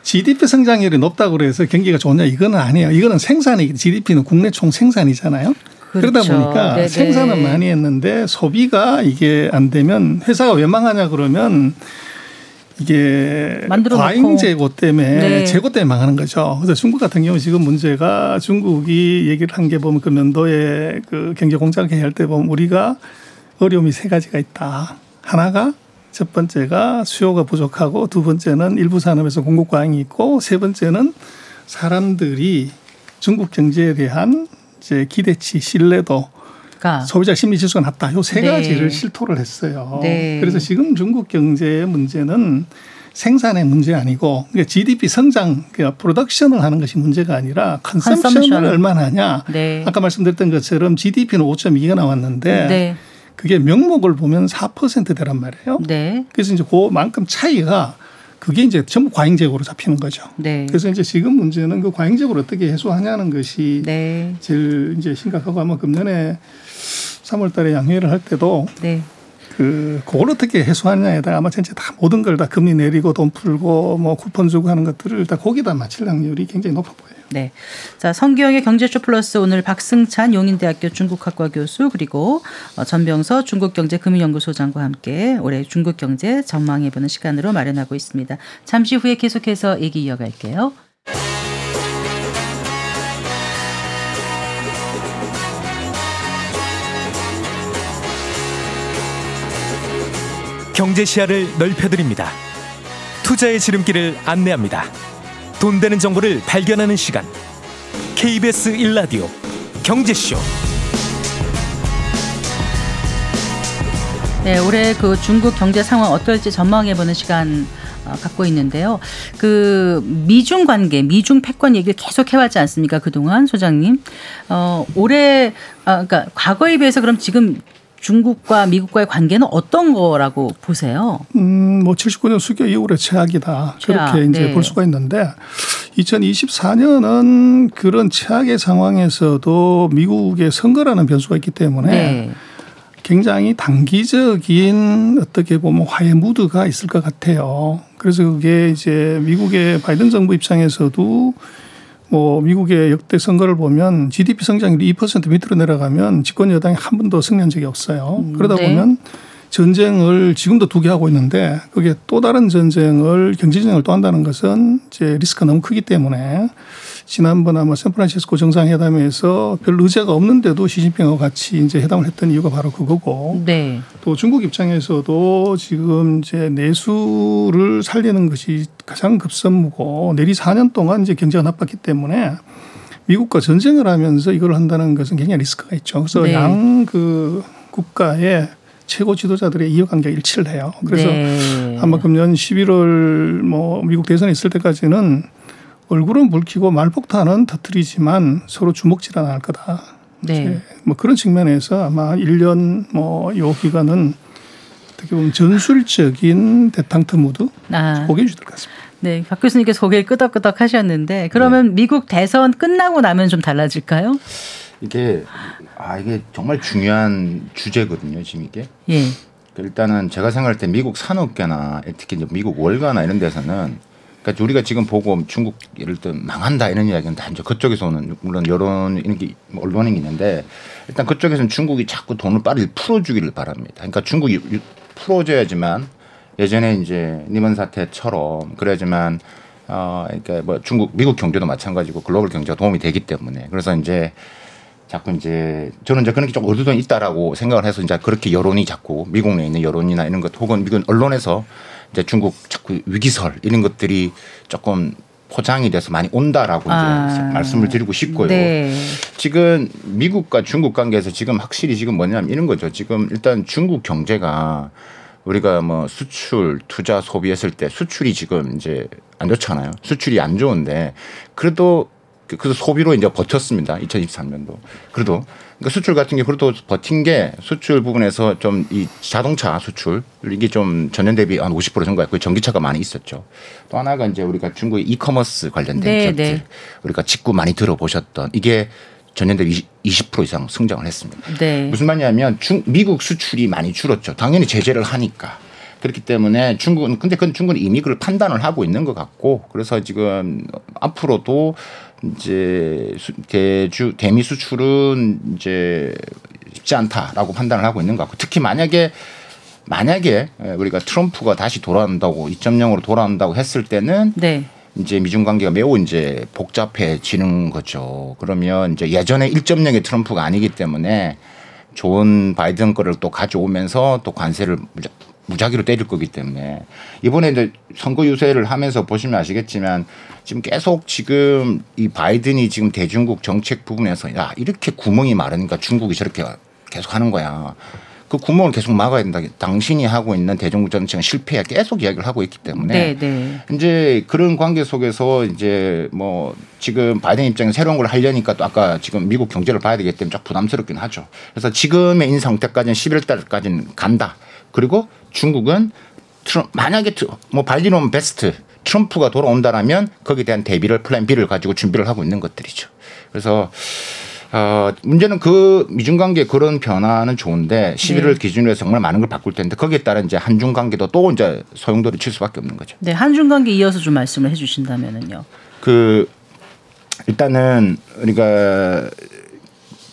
GDP 성장률이 높다고 그래서 경기가 좋냐 이거는 아니에요. 이거는 생산이 GDP는 국내 총 생산이잖아요. 그렇죠. 그러다 보니까 네네. 생산은 많이 했는데 소비가 이게 안 되면 회사가 왜 망하냐 그러면 이게 과잉 재고 때문에 네. 재고 때문에 망하는 거죠. 그래서 중국 같은 경우 지금 문제가 중국이 얘기를 한 게 보면 그 연도에 그 경제 공장 회의할 때 보면 우리가 어려움이 세 가지가 있다. 하나가 첫 번째가 수요가 부족하고 두 번째는 일부 산업에서 공급 과잉이 있고 세 번째는 사람들이 중국 경제에 대한 이제 기대치, 신뢰도, 소비자 심리 지수가 낮다. 요세 네. 가지를 실토를 했어요. 네. 그래서 지금 중국 경제의 문제는 생산의 문제 아니고 그러니까 GDP 성장, 그러니까 프로덕션을 하는 것이 문제가 아니라 컨섬션을 얼마나 하냐. 네. 아까 말씀드렸던 것처럼 GDP는 5.2가 나왔는데 네. 그게 명목을 보면 4%대란 말이에요. 네. 그래서 이제 그만큼 차이가 그게 이제 전부 과잉적으로 잡히는 거죠. 네. 그래서 이제 지금 문제는 그 과잉적으로 어떻게 해소하냐는 것이 네. 제일 이제 심각하고 아마 금년에 3월 달에 양회를 할 때도 네. 그 그걸 어떻게 해소하느냐에다가 아마 전체 다 모든 걸 다 금리 내리고 돈 풀고 뭐 쿠폰 주고 하는 것들을 다 거기다 맞출 확률이 굉장히 높아 보여요. 네. 자, 성기영의 경제쇼 플러스 오늘 박승찬 용인대학교 중국학과 교수 그리고 어, 전병서 중국경제금융연구소장과 함께 올해 중국 경제 전망해보는 시간으로 마련하고 있습니다. 잠시 후에 계속해서 얘기 이어갈게요. 경제 시야를 넓혀드립니다. 투자의 지름길을 안내합니다. 돈 되는 정보를 발견하는 시간. KBS 1라디오 경제쇼. 네, 올해 그 중국 경제 상황 어떨지 전망해보는 시간 어, 갖고 있는데요. 그 미중 관계, 미중 패권 얘기를 계속 해왔지 않습니까? 그동안 소장님. 어, 올해, 아, 그러니까 과거에 비해서 그럼 지금 중국과 미국과의 관계는 어떤 거라고 보세요? 음, 뭐 79년 수교 이후로 최악이다. 최악, 그렇게 이제 네. 볼 수가 있는데 2024년은 그런 최악의 상황에서도 미국의 선거라는 변수가 있기 때문에 네. 굉장히 단기적인 어떻게 보면 화해 무드가 있을 것 같아요. 그래서 그게 이제 미국의 바이든 정부 입장에서도 뭐 미국의 역대 선거를 보면 GDP 성장률이 2% 밑으로 내려가면 집권 여당이 한 번도 승리한 적이 없어요. 음, 그러다 네. 보면 전쟁을 지금도 두 개 하고 있는데 그게 또 다른 전쟁을 경제 전쟁을 또 한다는 것은 이제 리스크가 너무 크기 때문에 지난번 아마 샌프란시스코 정상회담에서 별 의제가 없는데도 시진핑하고 같이 이제 회담을 했던 이유가 바로 그거고 네. 또 중국 입장에서도 지금 이제 내수를 살리는 것이 가장 급선무고 내리 4년 동안 이제 경제가 나빴기 때문에 미국과 전쟁을 하면서 이걸 한다는 것은 굉장히 리스크가 있죠. 그래서 네. 양그 국가의 최고 지도자들의 이해관계가 일치를 해요. 그래서 네. 아마 금년 11월 뭐 미국 대선에 있을 때까지는 얼굴은 붉히고 말폭탄은 터트리지만 서로 주먹질 안할 거다. 네. 뭐 그런 측면에서 아마 1년 뭐 요 기간은 어떻게 보면 전술적인 대탕트 모드 아. 고개 주실 것 같습니다. 네, 박 교수님께서 고개를 끄덕끄덕 하셨는데 그러면 네. 미국 대선 끝나고 나면 좀 달라질까요? 이게 아 이게 정말 중요한 주제거든요, 지금 이게. 예. 일단은 제가 생각할 때 미국 산업계나 특히 이제 미국 월가나 이런 데서는 그러니까 우리가 지금 보고 중국 예를 들어 망한다 이런 이야기는 다 이제 그쪽에서 오는 물론 여론 이런 게 언론이 있는데 일단 그쪽에서는 중국이 자꾸 돈을 빨리 풀어주기를 바랍니다. 그러니까 중국이 풀어줘야지만 예전에 이제 니먼 사태처럼 그래야지만 어 그러니까 뭐 중국 미국 경제도 마찬가지고 글로벌 경제가 도움이 되기 때문에 그래서 이제 자꾸 이제 저는 이제 그런 게 좀 어두동이 있다라고 생각을 해서 이제 그렇게 여론이 자꾸 미국 내에 있는 여론이나 이런 것 혹은 미국 언론에서 이제 중국 자꾸 위기설 이런 것들이 조금 포장이 돼서 많이 온다라고 아. 이제 말씀을 드리고 싶고요. 네. 지금 미국과 중국 관계에서 지금 확실히 지금 뭐냐면 이런 거죠. 지금 일단 중국 경제가 우리가 뭐 수출, 투자, 소비했을 때 수출이 지금 이제 안 좋잖아요. 수출이 안 좋은데 그래도 그래서 소비로 이제 버텼습니다. 2023년도. 그래도 그러니까 수출 같은 게 그래도 버틴 게 수출 부분에서 좀 이 자동차 수출 이게 좀 전년 대비 한 50% 증가했고 전기차가 많이 있었죠. 또 하나가 이제 우리가 중국의 이커머스 관련된 네, 기업들 네. 우리가 직구 많이 들어보셨던 이게 전년 대비 20% 이상 성장을 했습니다. 네. 무슨 말이냐면 중, 미국 수출이 많이 줄었죠. 당연히 제재를 하니까. 그렇기 때문에 중국은 근데 그 중국은 이미 그걸 판단을 하고 있는 것 같고 그래서 지금 앞으로도 이제 대주 대미 수출은 이제 쉽지 않다라고 판단을 하고 있는 것 같고 특히 만약에 만약에 우리가 트럼프가 다시 돌아온다고 2.0으로 돌아온다고 했을 때는 네. 이제 미중 관계가 매우 이제 복잡해지는 거죠. 그러면 이제 예전에 1.0의 트럼프가 아니기 때문에 좋은 바이든 거를 또 가져오면서 또 관세를 무작위로 때릴 거기 때문에 이번에 이제 선거 유세를 하면서 보시면 아시겠지만 지금 계속 지금 이 바이든이 지금 대중국 정책 부분에서 야 이렇게 구멍이 마르니까 중국이 저렇게 계속 하는 거야. 그 구멍을 계속 막아야 된다. 당신이 하고 있는 대중국 정책은 실패야 계속 이야기를 하고 있기 때문에 네, 네. 이제 그런 관계 속에서 이제 뭐 지금 바이든 입장에 새로운 걸 하려니까 또 아까 지금 미국 경제를 봐야 되기 때문에 좀 부담스럽긴 하죠. 그래서 지금의 인 상태까지는 11월 달까지는 간다. 그리고 중국은 트럼, 만약에 뭐 발리노면 베스트 트럼프가 돌아온다라면 거기에 대한 대비를 플랜 B를 가지고 준비를 하고 있는 것들이죠. 그래서 어, 문제는 그 미중 관계 그런 변화는 좋은데 11월 네. 기준으로 해서 정말 많은 걸 바꿀 텐데 거기에 따라 이제 한중 관계도 또 이제 소용돌이 칠 수밖에 없는 거죠. 네, 한중 관계 이어서 좀 말씀을 해 주신다면은요. 그 일단은 우리가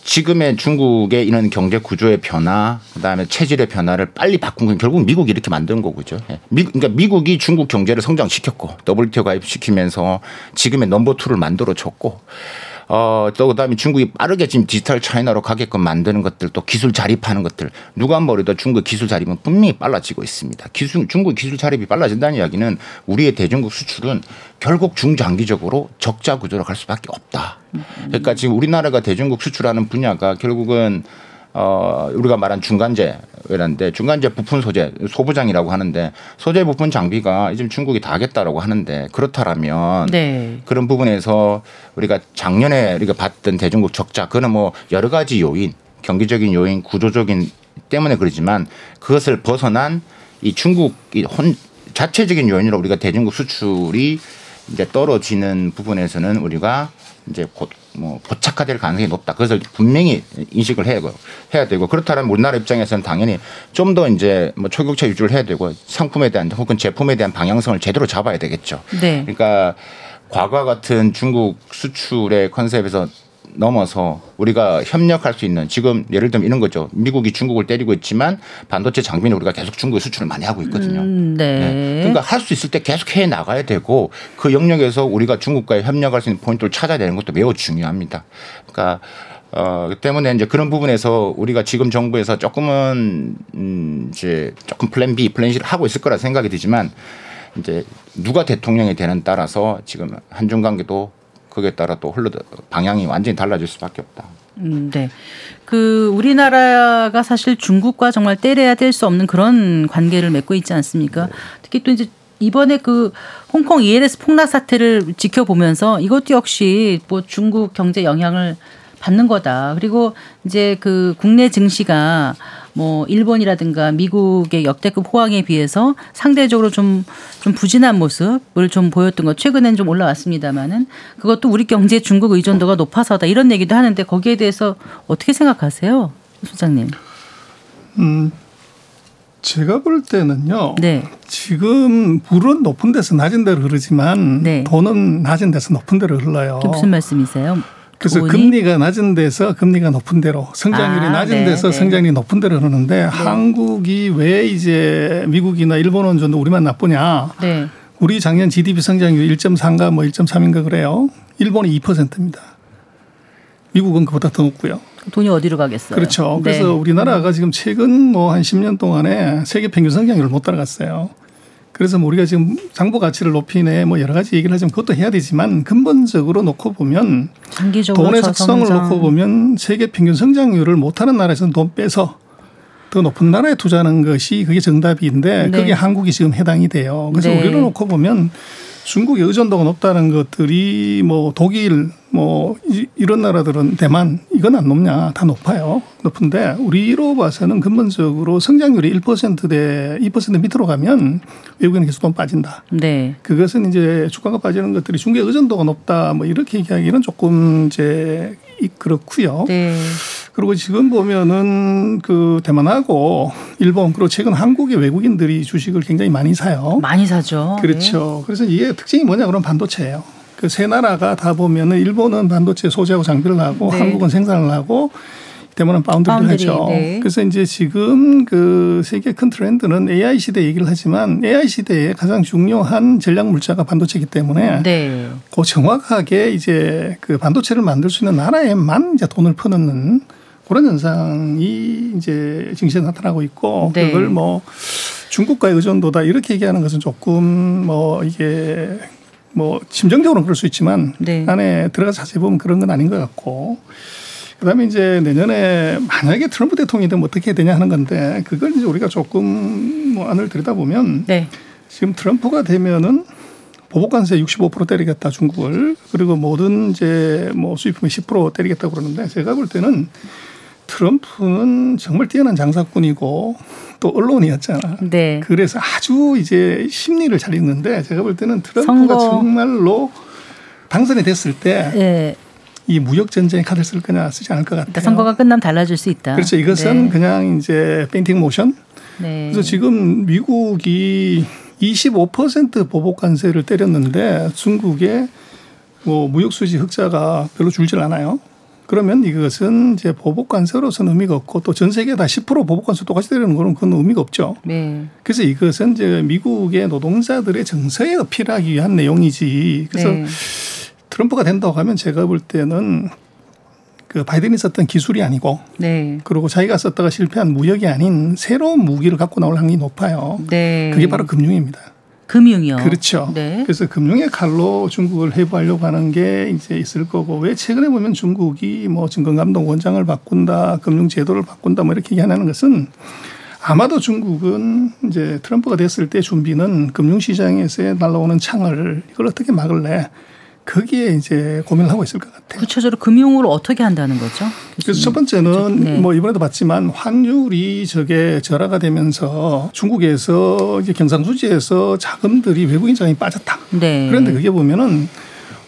지금의 중국의 이런 경제 구조의 변화, 그다음에 체질의 변화를 빨리 바꾼 건 결국 미국이 이렇게 만든 거죠. 예. 미, 그러니까 미국이 중국 경제를 성장시켰고 WTO 가입시키면서 지금의 넘버 투를 만들어 줬고 어, 또 그다음에 중국이 빠르게 지금 디지털 차이나로 가게끔 만드는 것들 또 기술 자립하는 것들 누가 머리도 중국 기술 자립은 분명히 빨라지고 있습니다. 기술 중국 기술 자립이 빨라진다는 이야기는 우리의 대중국 수출은 결국 중장기적으로 적자 구조로 갈 수밖에 없다. 그러니까 지금 우리나라가 대중국 수출하는 분야가 결국은 어, 우리가 말한 중간재라는데 중간재 부품 소재 소부장이라고 하는데 소재 부품 장비가 지금 중국이 다 하겠다라고 하는데 그렇다라면 네. 그런 부분에서 우리가 작년에 우리가 봤던 대중국 적자 그거는 뭐 여러 가지 요인 경기적인 요인 구조적인 때문에 그러지만 그것을 벗어난 이 중국이 혼 자체적인 요인으로 우리가 대중국 수출이 이제 떨어지는 부분에서는 우리가 이제 곧 뭐 고착화될 가능성이 높다. 그것을 분명히 인식을 해야 되고 해야 되고 그렇다면 우리나라 입장에서는 당연히 좀 더 이제 뭐 초격차 유지를 해야 되고 상품에 대한 혹은 제품에 대한 방향성을 제대로 잡아야 되겠죠. 네. 그러니까 과거 같은 중국 수출의 컨셉에서 넘어서 우리가 협력할 수 있는 지금 예를 들면 이런 거죠. 미국이 중국을 때리고 있지만 반도체 장비는 우리가 계속 중국에 수출을 많이 하고 있거든요. 음, 네. 네. 그러니까 할 수 있을 때 계속 해 나가야 되고 그 영역에서 우리가 중국과의 협력할 수 있는 포인트를 찾아야 되는 것도 매우 중요합니다. 그러니까 어, 그 때문에 이제 그런 부분에서 우리가 지금 정부에서 조금은 음, 이제 조금 plan B, plan C를 하고 있을 거라 생각이 들지만 이제 누가 대통령이 되는 따라서 지금 한중 관계도 그에 따라 또 흘러 방향이 완전히 달라질 수밖에 없다. 음, 네. 그 우리나라가 사실 중국과 정말 떼려야 뗄 수 없는 그런 관계를 맺고 있지 않습니까? 네. 특히 또 이제 이번에 그 홍콩 ELS 폭락 사태를 지켜보면서 이것도 역시 뭐 중국 경제 영향을 받는 거다. 그리고 이제 그 국내 증시가 뭐 일본이라든가 미국의 역대급 호황에 비해서 상대적으로 좀, 좀 부진한 모습을 좀 보였던 것 최근엔 좀 올라왔습니다만은 그것도 우리 경제 중국 의존도가 높아서다 이런 얘기도 하는데 거기에 대해서 어떻게 생각하세요, 소장님? 음, 제가 볼 때는요. 네. 지금 불은 높은 데서 낮은 데로 흐르지만 네. 돈은 낮은 데서 높은 데로 흘러요. 무슨 말씀이세요? 그래서 돈이? 금리가 낮은 데서 금리가 높은 데로 성장률이 아, 낮은 네, 데서 네. 성장률이 높은 데로 흐르는데 네. 한국이 왜 이제 미국이나 일본 원전도 우리만 나쁘냐? 네. 우리 작년 GDP 성장률 1.3가 뭐 1.3인가 그래요. 일본이 2%입니다. 미국은 그보다 더 높고요. 돈이 어디로 가겠어요? 그렇죠. 그래서 네. 우리나라가 지금 최근 뭐 한 10년 동안에 세계 평균 성장률을 못 따라갔어요. 그래서 뭐 우리가 지금 장부 가치를 높이네 뭐 여러 가지 얘기를 하지만 그것도 해야 되지만 근본적으로 놓고 보면 돈의 속성을 놓고 보면 세계 평균 성장률을 못하는 나라에서는 돈 빼서 더 높은 나라에 투자하는 것이 그게 정답인데 네. 그게 한국이 지금 해당이 돼요. 그래서 네. 우리를 놓고 보면 중국의 의존도가 높다는 것들이 뭐 독일 뭐 이런 나라들은 대만 이건 안 높냐 다 높아요 높은데 우리로 봐서는 근본적으로 성장률이 1%대 2% 밑으로 가면 외국인은 계속 돈 빠진다. 네. 그것은 이제 주가가 빠지는 것들이 중국의 의존도가 높다 뭐 이렇게 얘기하기는 조금 이제 그렇고요. 네. 그리고 지금 보면은 그 대만하고 일본 그리고 최근 한국의 외국인들이 주식을 굉장히 많이 사요. 많이 사죠. 그렇죠. 네. 그래서 이게 특징이 뭐냐 그러면 반도체예요. 그 세 나라가 다 보면은 일본은 반도체 소재하고 장비를 하고 네. 한국은 생산을 하고 대만은 파운드를 파운드리, 하죠. 네. 그래서 이제 지금 그 세계 큰 트렌드는 AI 시대 얘기를 하지만 AI 시대에 가장 중요한 전략 물자가 반도체이기 때문에 네. 그 정확하게 이제 그 반도체를 만들 수 있는 나라에만 이제 돈을 퍼넣는 그런 현상이 이제 증시에 나타나고 있고 네. 그걸 뭐 중국과의 의존도다 이렇게 얘기하는 것은 조금 뭐 이게 뭐 심정적으로는 그럴 수 있지만 네. 안에 들어가 자세히 보면 그런 건 아닌 것 같고 그다음에 이제 내년에 만약에 트럼프 대통령이 되면 어떻게 되냐 하는 건데 그걸 이제 우리가 조금 뭐 안을 들여다보면 네. 지금 트럼프가 되면은 보복 관세 65% 때리겠다 중국을 그리고 모든 이제 뭐 수입품에 10% 때리겠다고 그러는데 제가 볼 때는 트럼프는 정말 뛰어난 장사꾼이고 또 언론이었잖아. 네. 그래서 아주 이제 심리를 잘 읽는데 제가 볼 때는 트럼프가 선거. 정말로 당선이 됐을 때 네. 이 무역 전쟁에 카드를 쓸 거냐 쓰지 않을 것 같아요. 그러니까 선거가 끝나면 달라질 수 있다. 그렇죠. 이것은 네. 그냥 이제 feinting 모션. 네. 그래서 지금 미국이 25% 보복 관세를 때렸는데 중국의 뭐 무역 수지 흑자가 별로 줄질 않아요. 그러면 이것은 이제 보복 관세로서는 의미가 없고 또 전 세계 다 10% 보복 관세 똑같이 때리는 거는 그건 의미가 없죠. 네. 그래서 이것은 이제 미국의 노동자들의 정서에 어필하기 위한 내용이지. 그래서 네. 트럼프가 된다고 하면 제가 볼 때는 그 바이든이 썼던 기술이 아니고 네. 그리고 자기가 썼다가 실패한 무역이 아닌 새로운 무기를 갖고 나올 확률이 높아요. 네. 그게 바로 금융입니다. 금융이요. 그렇죠. 네. 그래서 금융의 칼로 중국을 해부하려고 하는 게 이제 있을 거고 왜 최근에 보면 중국이 뭐 증권감독 원장을 바꾼다, 금융 제도를 바꾼다 뭐 이렇게 얘기하는 것은 아마도 중국은 이제 트럼프가 됐을 때 준비는 금융시장에서 날라오는 창을 이걸 어떻게 막을래? 거기에 이제 고민을 하고 있을 것 같아요. 구체적으로 금융으로 어떻게 한다는 거죠? 그래서 첫 번째는 네. 뭐 이번에도 봤지만 환율이 저게 절하가 되면서 중국에서 이제 경상수지에서 자금들이 외국인 자금이 빠졌다. 네. 그런데 그게 보면은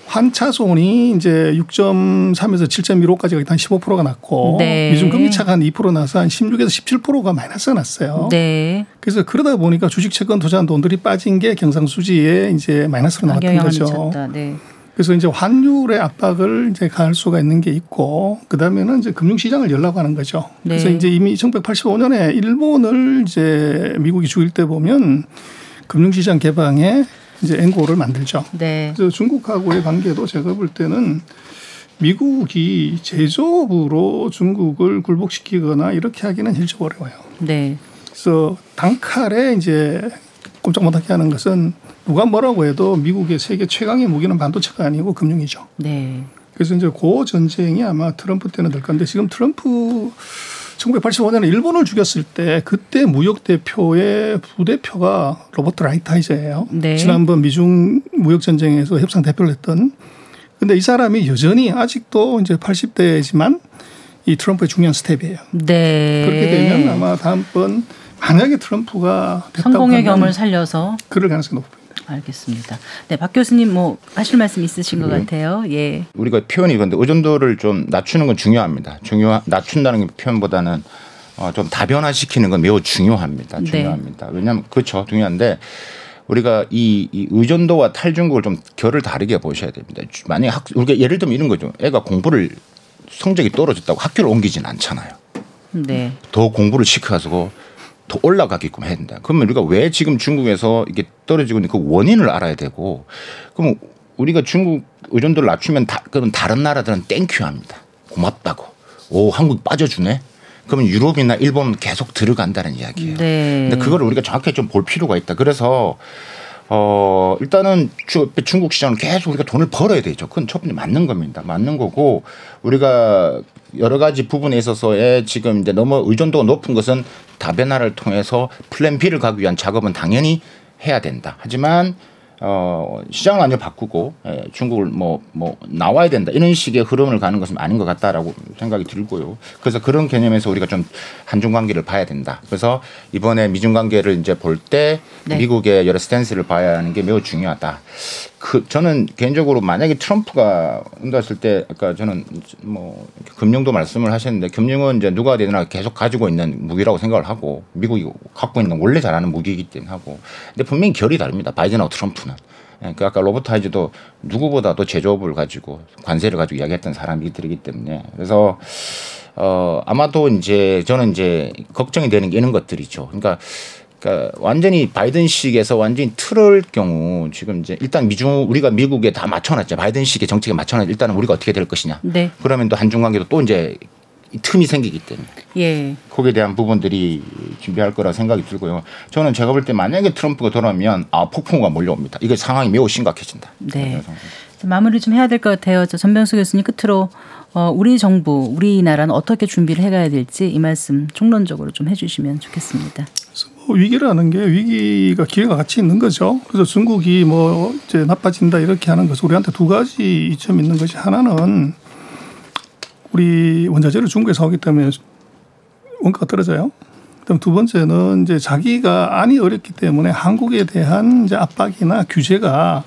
환차손이 이제 6.3에서 7.15까지 한 15%가 났고 네. 미중 금리 차가 한 2% 나서 한 16에서 17%가 마이너스가 났어요. 네. 그래서 그러다 보니까 주식 채권 투자한 돈들이 빠진 게 경상수지에 이제 마이너스로 나왔던 거죠. 네. 그래서 이제 환율의 압박을 이제 가할 수가 있는 게 있고 그다음에는 이제 금융시장을 열라고 하는 거죠. 네. 그래서 이제 이미 1985년에 일본을 이제 미국이 죽일 때 보면 금융시장 개방에 이제 앵고를 만들죠. 네. 그래서 중국하고의 관계도 제가 볼 때는 미국이 제조업으로 중국을 굴복시키거나 이렇게 하기는 일적 어려워요. 네. 그래서 단칼에 이제 꼼짝 못하게 하는 것은 누가 뭐라고 해도 미국의 세계 최강의 무기는 반도체가 아니고 금융이죠. 네. 그래서 이제 그 전쟁이 아마 트럼프 때는 될 건데 지금 트럼프 1985년에 일본을 죽였을 때 그때 무역 대표의 부대표가 로버트 라이트하이저예요. 네. 지난번 미중 무역 전쟁에서 협상 대표를 했던. 근데 이 사람이 여전히 아직도 이제 80대지만 이 트럼프의 중요한 스텝이에요. 네. 그렇게 되면 아마 다음번 만약에 트럼프가 성공의 겸을 살려서 그럴 가능성이 높습니다. 알겠습니다. 네, 박 교수님 뭐 하실 말씀 있으신 것 네. 같아요. 예. 우리가 표현이 그런데 의존도를 좀 낮추는 건 중요합니다. 중요 낮춘다는 표현보다는 어, 좀 다변화시키는 건 매우 중요합니다. 네. 중요합니다. 네. 왜냐하면 그렇죠, 중요한데 우리가 이, 이 의존도와 탈중국을 좀 결을 다르게 보셔야 됩니다. 만약에 학, 우리가 예를 들면 이런 거죠. 애가 공부를 성적이 떨어졌다고 학교를 옮기지는 않잖아요. 네. 더 공부를 시켜가지고 더 올라가게끔 해야 된다. 그러면 우리가 왜 지금 중국에서 이게 떨어지고 있는 그 원인을 알아야 되고 그럼 우리가 중국 의존도를 낮추면 다, 그럼 다른 나라들은 땡큐합니다. 고맙다고. 오 한국 빠져주네. 그러면 유럽이나 일본은 계속 들어간다는 이야기예요. 네. 근데 그걸 우리가 정확하게 좀볼 필요가 있다. 그래서 어, 일단은 중국 시장은 계속 우리가 돈을 벌어야 되죠. 그건 첫 번째 맞는 겁니다. 맞는 거고 우리가 여러 가지 부분에 있어서의 지금 이제 너무 의존도가 높은 것은 다변화를 통해서 plan B를 가기 위한 작업은 당연히 해야 된다. 하지만 어, 시장을 완전 바꾸고 예, 중국을 뭐, 뭐 나와야 된다 이런 식의 흐름을 가는 것은 아닌 것 같다라고 생각이 들고요. 그래서 그런 개념에서 우리가 좀 한중 관계를 봐야 된다. 그래서 이번에 미중 관계를 이제 볼때 네. 미국의 여러 스탠스를 봐야 하는 게 매우 중요하다. 그 저는 개인적으로 만약에 트럼프가 온다 했을 때 아까 저는 뭐 금융도 말씀을 하셨는데 금융은 이제 누가 되나 계속 가지고 있는 무기라고 생각을 하고 미국이 갖고 있는 원래 잘하는 무기이기 때문에 하고 근데 분명히 결이 다릅니다. 바이든하고 트럼프는. 예, 그 아까 로버트 하이즈도 누구보다도 제조업을 가지고 관세를 가지고 이야기했던 사람이들이기 때문에 그래서 어 아마도 이제 저는 이제 걱정이 되는 게 이런 것들이죠. 그러니까 그러니까 완전히 바이든식에서 완전히 틀을 경우 지금 이제 일단 미중 우리가 미국에 다 맞춰놨죠. 바이든식의 정책에 맞춰놨. 일단은 우리가 어떻게 될 것이냐. 네. 그러면 또 한중 관계도 또 이제 틈이 생기기 때문에 예. 거기에 대한 부분들이 준비할 거라 생각이 들고요. 저는 제가 볼 때 만약에 트럼프가 돌아오면 아 폭풍우가 몰려옵니다. 이게 상황이 매우 심각해진다. 네. 마무리 좀 해야 될 것 같아요. 저 전병수 교수님 끝으로 어, 우리 정부, 우리나라는 어떻게 준비를 해가야 될지 이 말씀 총론적으로 좀 해주시면 좋겠습니다. 뭐 위기라는 게 위기가 기회가 같이 있는 거죠. 그래서 중국이 뭐 이제 나빠진다 이렇게 하는 것은 우리한테 두 가지 이점 있는 것이 하나는 우리 원자재를 중국에서 오기 때문에 원가가 떨어져요. 그다음 두 번째는 이제 자기가 안이 어렵기 때문에 한국에 대한 이제 압박이나 규제가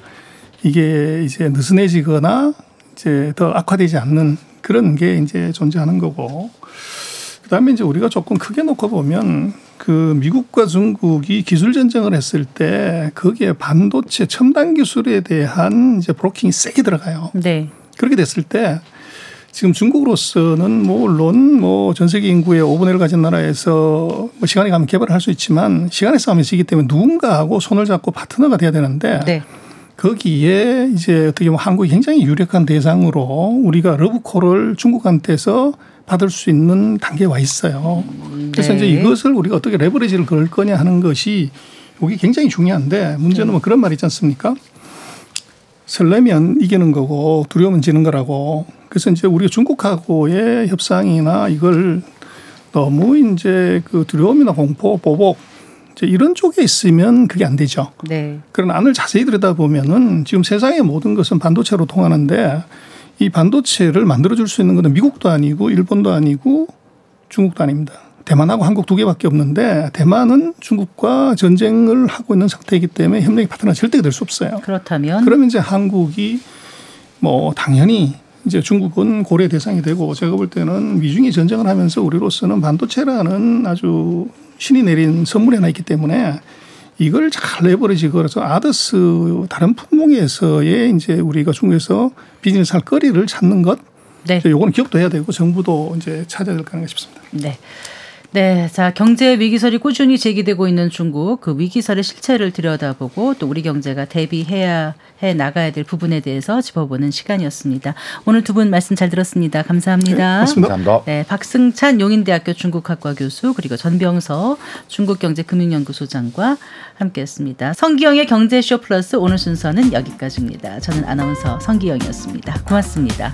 이게 이제 느슨해지거나 이제 더 악화되지 않는 그런 게 이제 존재하는 거고 그다음에 이제 우리가 조금 크게 놓고 보면 그 미국과 중국이 기술 전쟁을 했을 때 거기에 반도체 첨단 기술에 대한 이제 브로킹이 세게 들어가요. 네. 그렇게 됐을 때 지금 중국으로서는 뭐 물론 뭐 전 세계 인구의 5분의 1을 가진 나라에서 뭐 시간이 가면 개발을 할 수 있지만 시간의 싸움이 있기 때문에 누군가하고 손을 잡고 파트너가 돼야 되는데 네. 거기에 이제 어떻게 보면 한국이 굉장히 유력한 대상으로 우리가 러브콜을 중국한테서 받을 수 있는 단계에 와 있어요. 그래서 네. 이제 이것을 우리가 어떻게 레버리지를 걸 거냐 하는 것이 여기 굉장히 중요한데 문제는 뭐 그런 말 있지 않습니까? 설레면 이기는 거고 두려우면 지는 거라고. 그래서 이제 우리가 중국하고의 협상이나 이걸 너무 이제 그 두려움이나 공포, 보복 이런 쪽에 있으면 그게 안 되죠. 네. 그러나 안을 자세히 들여다 보면은 지금 세상의 모든 것은 반도체로 통하는데 이 반도체를 만들어줄 수 있는 것은 미국도 아니고 일본도 아니고 중국도 아닙니다. 대만하고 한국 두 개밖에 없는데 대만은 중국과 전쟁을 하고 있는 상태이기 때문에 협력의 파트너가 절대 될 수 없어요. 그렇다면 그러면 이제 한국이 뭐 당연히 이제 중국은 고려 대상이 되고 제가 볼 때는 미중이 전쟁을 하면서 우리로서는 반도체라는 아주 신이 내린 선물이 하나 있기 때문에 이걸 잘 레버리지 걸어서 아더스 다른 품목에서의 이제 우리가 중국에서 비즈니스 할 거리를 찾는 것. 네. 요거는 기업도 해야 되고 정부도 이제 찾아야 될 거아닌가 싶습니다. 네. 네, 자 경제 위기설이 꾸준히 제기되고 있는 중국 그 위기설의 실체를 들여다보고 또 우리 경제가 대비해야 해 나가야 될 부분에 대해서 짚어보는 시간이었습니다. 오늘 두 분 말씀 잘 들었습니다. 감사합니다. 네, 감사합니다. 네, 박승찬 용인대학교 중국학과 교수 그리고 전병서 중국경제금융연구소장과 함께했습니다. 성기영의 경제쇼 플러스 오늘 순서는 여기까지입니다. 저는 아나운서 성기영이었습니다. 고맙습니다.